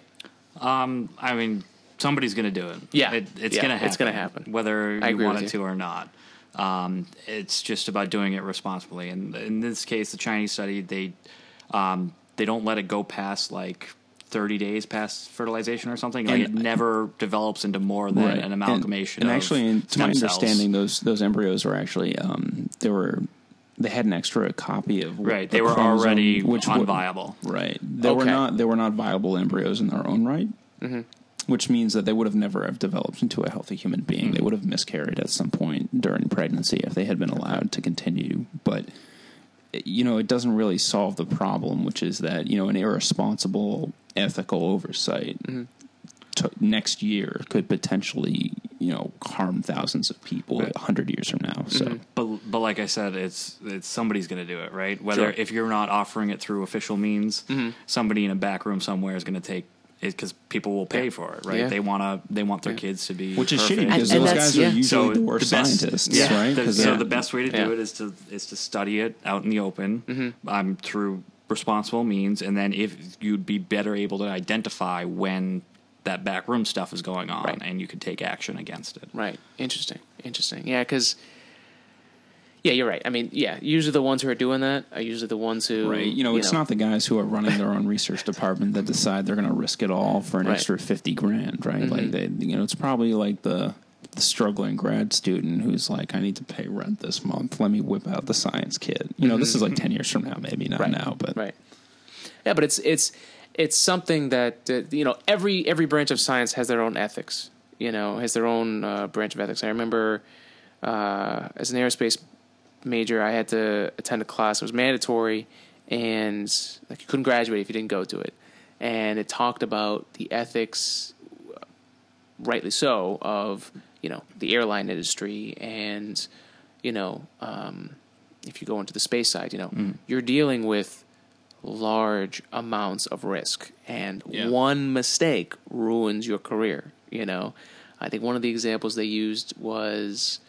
Um, I mean, somebody's going to do it. Yeah. it, it's Yeah, going to happen. it's gonna happen. whether I you want it you. to or not. Um, it's just about doing it responsibly. And in this case, the Chinese study they um, they don't let it go past like. 30 days past fertilization or something like And- it never develops into more than Right. an amalgamation And, and of actually, in, to my stem cells. understanding, those those embryos were actually um, they were they had an extra copy of right they were already which would- unviable Right. They were not they were not viable embryos in their own right. Mm-hmm. Which means that they would have never have developed into a healthy human being. Mm-hmm. They would have miscarried at some point during pregnancy if they had been allowed to continue. But you know, it doesn't really solve the problem, which is that you know an irresponsible ethical oversight Mm-hmm. to, next year could potentially you know harm thousands of people a hundred years from now. So. Mm-hmm. But but like I said, it's it's somebody's going to do it, right? Whether Sure. if you're not offering it through official means, somebody in a back room somewhere is going to take it because people will pay for it, right? Yeah. They want to they want their kids to be Which is perfect. shitty because And- and those that's- guys are usually So the worst the best- scientists, yeah, right? the- so they- the best way to do Yeah. it is to is to study it out in the open, um, through responsible means, and then if you'd be better able to identify when that back room stuff is going on, Right. and you could take action against it. Right. Interesting. Interesting. Yeah, because. Yeah, you're right. I mean, yeah, usually the ones who are doing that are usually the ones who. Right. You know, it's not the guys who are running their own research department that decide they're going to risk it all for an Right. extra 50 grand, right? Like they you know, it's probably like the the struggling grad student who's like I need to pay rent this month. Let me whip out the science kit. You know, this is like 10 years from now maybe, not right now, but right. Yeah, but it's it's it's something that uh, you know every every branch of science has their own ethics. You know, has their own uh, branch of ethics. I remember uh, as an aerospace major, I had to attend a class. It was mandatory, and like you couldn't graduate if you didn't go to it. And it talked about the ethics, rightly so, of you know the airline industry, and you know um, if you go into the space side, you know you're dealing with large amounts of risk, and Yeah. one mistake ruins your career. You know, I think one of the examples they used was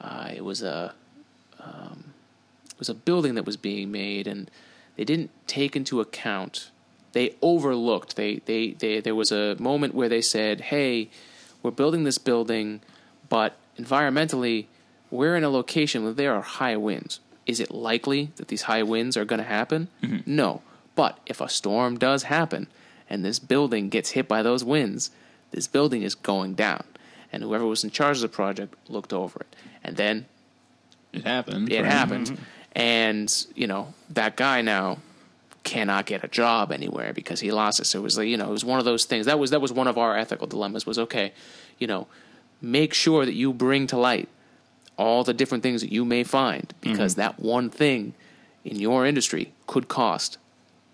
uh, it was a um, it was a building that was being made, and they didn't take into account. They overlooked. They, they they there was a moment where they said, "Hey, we're building this building, but environmentally, we're in a location where there are high winds. Is it likely that these high winds are going to happen? No. But if a storm does happen and this building gets hit by those winds, this building is going down. And whoever was in charge of the project looked over it. And then it happened. it right? happened. And, you know, that guy now cannot get a job anywhere because he lost it. So it was like you know it was one of those things. That was that was one of our ethical dilemmas. Was okay, you know, make sure that you bring to light all the different things that you may find because Mm-hmm. that one thing in your industry could cost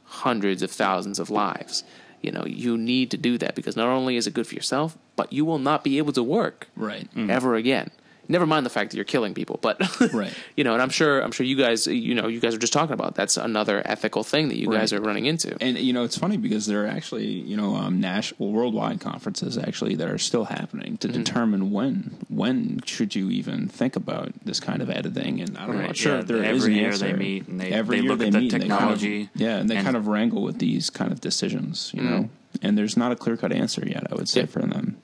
hundreds of thousands of lives. You know, you need to do that because not only is it good for yourself, but you will not be able to work Right. ever again. Never mind the fact that you're killing people, but Right. you know, and I'm sure I'm sure you guys, you know, you guys are just talking about that's another ethical thing that you guys are running into. And you know, it's funny because there are actually you know um, national, worldwide conferences actually that are still happening to determine when when should you even think about this kind of editing. And I'm Right, not sure yeah, there every is an year answer. they meet and they- every they year look they at the meet and they kind of- technology yeah, and they and- kind of wrangle with these kind of decisions. You know, and there's not a clear cut answer yet. I would say Yeah. for them.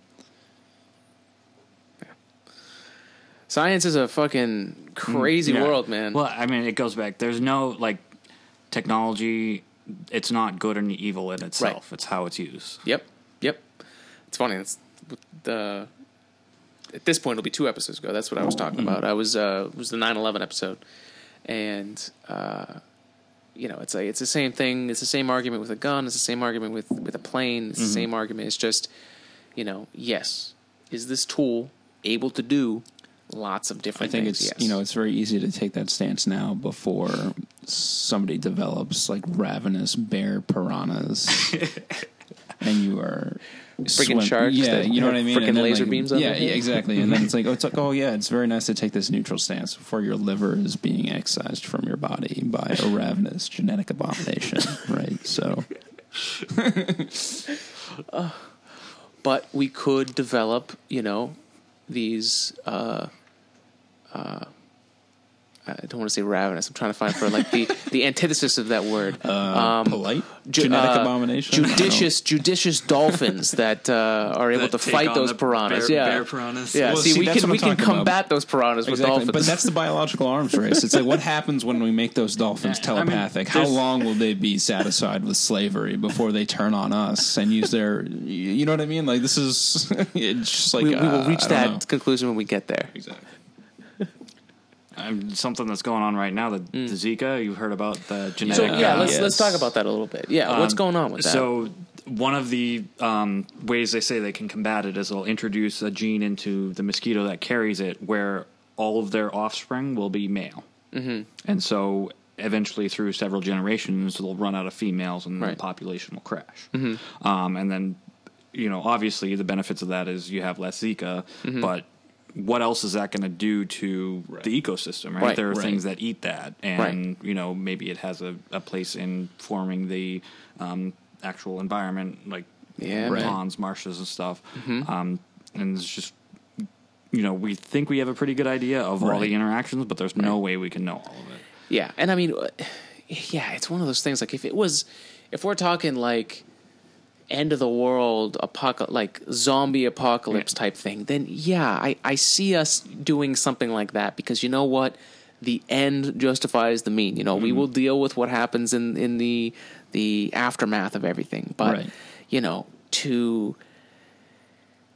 Science is a fucking crazy Yeah. world, man. Well, I mean, it goes back. There's no like technology. It's not good and evil in itself. It's how it's used. Yep, yep. It's funny. It's the at this point it'll be two episodes ago. That's what I was talking about. I was uh it was the 9/11 episode, and uh, you know it's like it's the same thing. It's the same argument with a gun. It's the same argument with with a plane. It's the same argument. It's just you know yes, is this tool able to do lots of different. I think things? it's yes. you know it's very easy to take that stance now before somebody develops like ravenous bear piranhas, and you are Friggin' sharks Yeah, that you know what I mean. then, laser like, beams Yeah, yeah, exactly. And then it's like oh, it's like oh yeah, it's very nice to take this neutral stance before your liver is being excised from your body by a ravenous genetic abomination, right? So but we could develop, you know, these. Uh, uh, I don't want to say ravenous. I'm trying to find for like the, the antithesis of that word. um, polite ju- genetic uh, abomination. I don't know. Judicious, judicious dolphins that uh, are able That to fight those piranhas. bear- yeah, bear piranhas. Yeah, Well, see, see, we can we can combat about. those piranhas with dolphins. but that's the biological arms race. It's like what happens when we make those dolphins Yeah, I mean, telepathic? How long will they be satisfied with slavery before they turn on us and use their? You know what I mean? Like this is it's just like we, we will uh, reach I that know. conclusion when we get there. Exactly. Um, something that's going on right now, the, the Zika. You've heard about the genetic. So yeah, uh, let's yes. let's talk about that a little bit. Yeah, what's Um, going on with that? So one of the um, ways they say they can combat it is they'll introduce a gene into the mosquito that carries it, where all of their offspring will be male, mm-hmm. and so eventually through several generations they'll run out of females and Right. the population will crash. Um, and then you know obviously the benefits of that is you have less Zika, but what else is that going to do to the ecosystem? Right, Right, there are right. things that eat that, and you know maybe it has a, a place in forming the um, actual environment, like Yeah, Right. ponds, marshes, and stuff. Um, and it's just you know we think we have a pretty good idea of all the interactions, but there's no way we can know all of it. Yeah, and I mean, yeah, it's one of those things. Like if it was, if we're talking like end of the world apocal like zombie apocalypse type thing, then yeah, I I see us doing something like that because you know what, the end justifies the mean. You know, we mm-hmm. will deal with what happens in in the the aftermath of everything, but Right. you know to.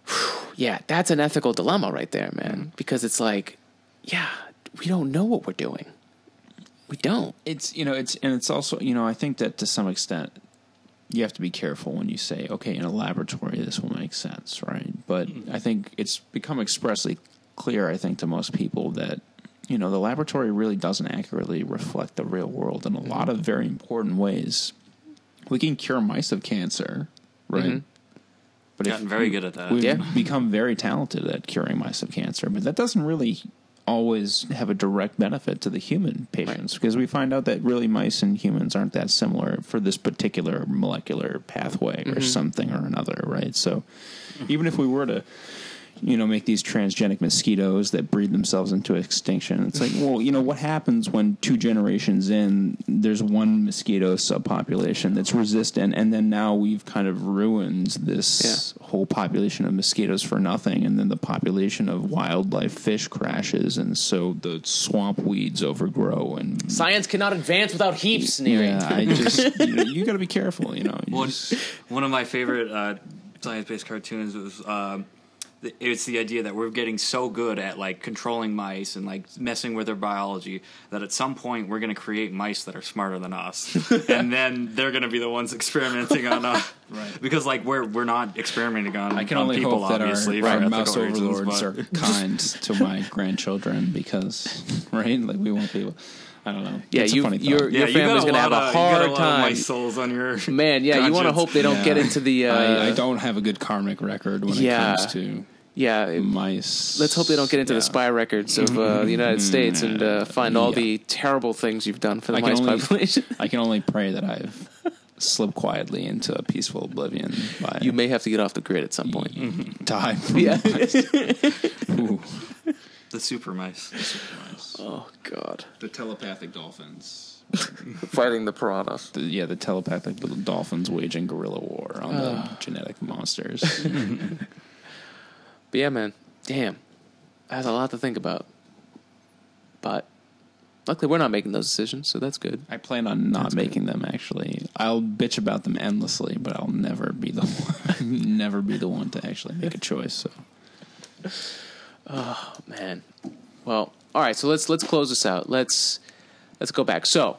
Yeah, that's an ethical dilemma right there, man. Mm-hmm. Because it's like, yeah, we don't know what we're doing. We don't. It's you know it's and it's also you know I think that to some extent you have to be careful when you say okay in a laboratory this will make sense right? But mm-hmm. I think it's become expressly clear I think to most people that you know the laboratory really doesn't accurately reflect the real world in a mm-hmm. lot of very important ways. We can cure mice of cancer right? Mm-hmm. But Gotten very good at that. we've Yeah. become very talented at curing mice of cancer, but that doesn't really always have a direct benefit to the human patients because we find out that really mice and humans aren't that similar for this particular molecular pathway or mm-hmm. something or another, right? So even if we were to you know, make these transgenic mosquitoes that breed themselves into extinction. It's like, well, you know, what happens when two generations in, there's one mosquito subpopulation that's resistant, and then now we've kind of ruined this whole population of mosquitoes for nothing, and then the population of wildlife fish crashes, and so the swamp weeds overgrow, and Science cannot advance without heaps, Neary. yeah, I just you, know, you got to be careful, you know. You One, just- one of my favorite uh, science-based cartoons was uh, th- it's the idea that we're getting so good at like controlling mice and like messing with their biology that at some point we're going to create mice that are smarter than us, and then they're going to be the ones experimenting on us. Right. Because like we're we're not experimenting on, I can on only people hope that our, obviously for our ethical mouse reasons, overlords but- are kind to my grandchildren because, right? Like we won't be able. I don't know. Yeah, It's you- funny thought. you're- Yeah, Your you gonna have a lot of- you got hard lot of time. mice souls on your Man, yeah, you want to hope they don't Yeah. get into the. Uh, I, I don't have a good karmic record when Yeah. it comes to Yeah, mice. let's hope they don't get into Yeah. the spy records of uh, the United States and uh, find all Yeah. the terrible things you've done for the I can mice only- population. I can only pray that I've slipped quietly into a peaceful oblivion by you may have to get off the grid at some point. die. From Yeah. Ooh. the super mice. oh God, The telepathic dolphins. fighting the piranhas. The, yeah, the telepathic little dolphins waging guerrilla war on the ah. genetic monsters. But yeah, man, damn, that's a lot to think about. But luckily, we're not making those decisions, so that's good. I plan on not making them. Actually, I'll bitch about them endlessly, but I'll never be the one, never be the one to actually make a choice. So man. Well, all right. So let's let's close this out. Let's let's go back. So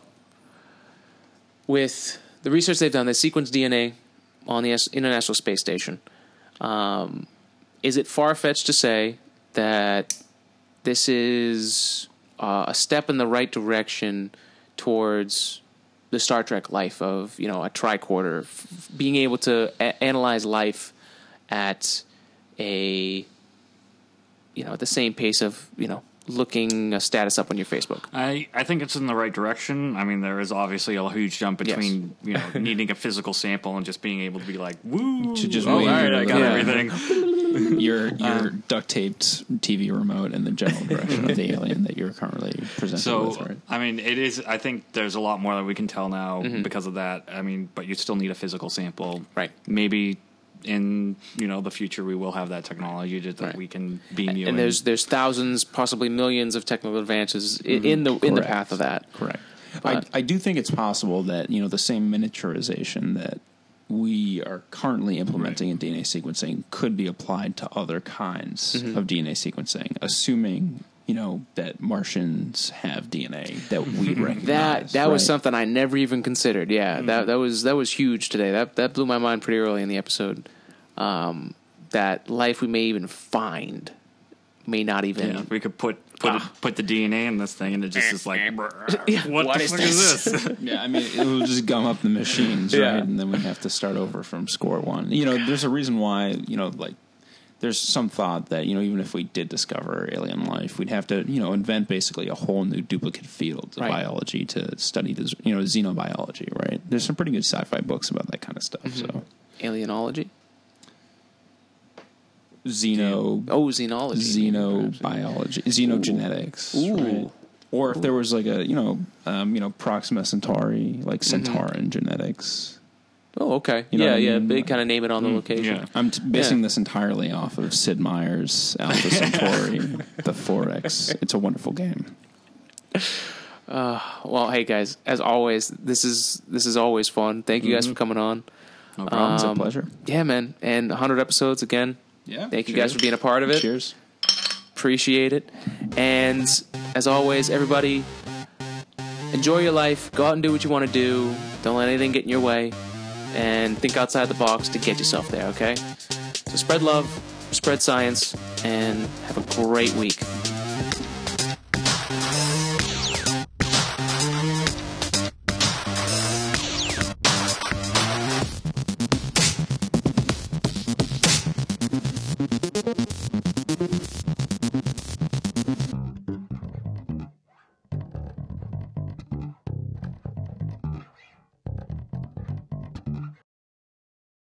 with the research they've done, they sequenced DNA on the International Space Station. Um, is it far fetched to say that this is uh, a step in the right direction towards the Star Trek life of you know a tricorder, f- being able to a- analyze life at a you know, at the same pace of, you know, looking a status up on your Facebook. I, I think it's in the right direction. I mean, there is obviously a huge jump between you know needing a physical sample and just being able to be like, woo, To just oh, all right, I got little- everything. your your duct taped TV remote in the general direction of the alien that you're currently presented So with, right? I mean, it is. I think there's a lot more that we can tell now Mm-hmm. because of that. I mean, but you still need a physical sample, Right. Maybe in you know the future we will have that technology just that Right. we can beam you. And in. there's there's thousands, possibly millions of technical advances i in the in the path of that. Correct. But- I, I do think it's possible that you know the same miniaturization that we are currently implementing in DNA sequencing could be applied to other kinds Mm-hmm. of DNA sequencing, assuming you know that Martians have DNA that we recognize. That that was something I never even considered. Yeah, that that was that was huge today. That that blew my mind pretty early in the episode. Um, that life we may even find may not even. yeah, we could put put Ah. it, put the DNA in this thing, and it just is like, Yeah, what, what the is fuck this? is this? Yeah, I mean, it will just gum up the machines, Yeah. right? And then we have to start over from score one. You know, there's a reason why, you know, like, there's some thought that, you know, even if we did discover alien life, we'd have to, you know, invent basically a whole new duplicate field of Right. biology to study this, you know, xenobiology, right? There's some pretty good sci fi books about that kind of stuff. So, Alienology. xeno, Oh, xenology. xenobiology, xenogenetics. Ooh. right? Or if there was like a, you know, um, you know, Proxima Centauri, like Centauran genetics. Oh, okay. You know yeah, what I yeah. mean? They kind of name it on the mm, location. yeah. I'm t- basing Yeah. this entirely off of Sid Meier's Alpha Centauri, the 4X. It's a wonderful game. Uh, well, hey guys, as always, this is this is always fun. Thank you guys mm-hmm. for coming on. No problem. It's a Um, pleasure. Yeah, man. And 100 episodes again. Yeah. Thank you guys for being a part of it. Cheers. Appreciate it. And as always, everybody, enjoy your life. Go out and do what you want to do. Don't let anything get in your way. And think outside the box to get yourself there, okay? So spread love, spread science, and have a great week.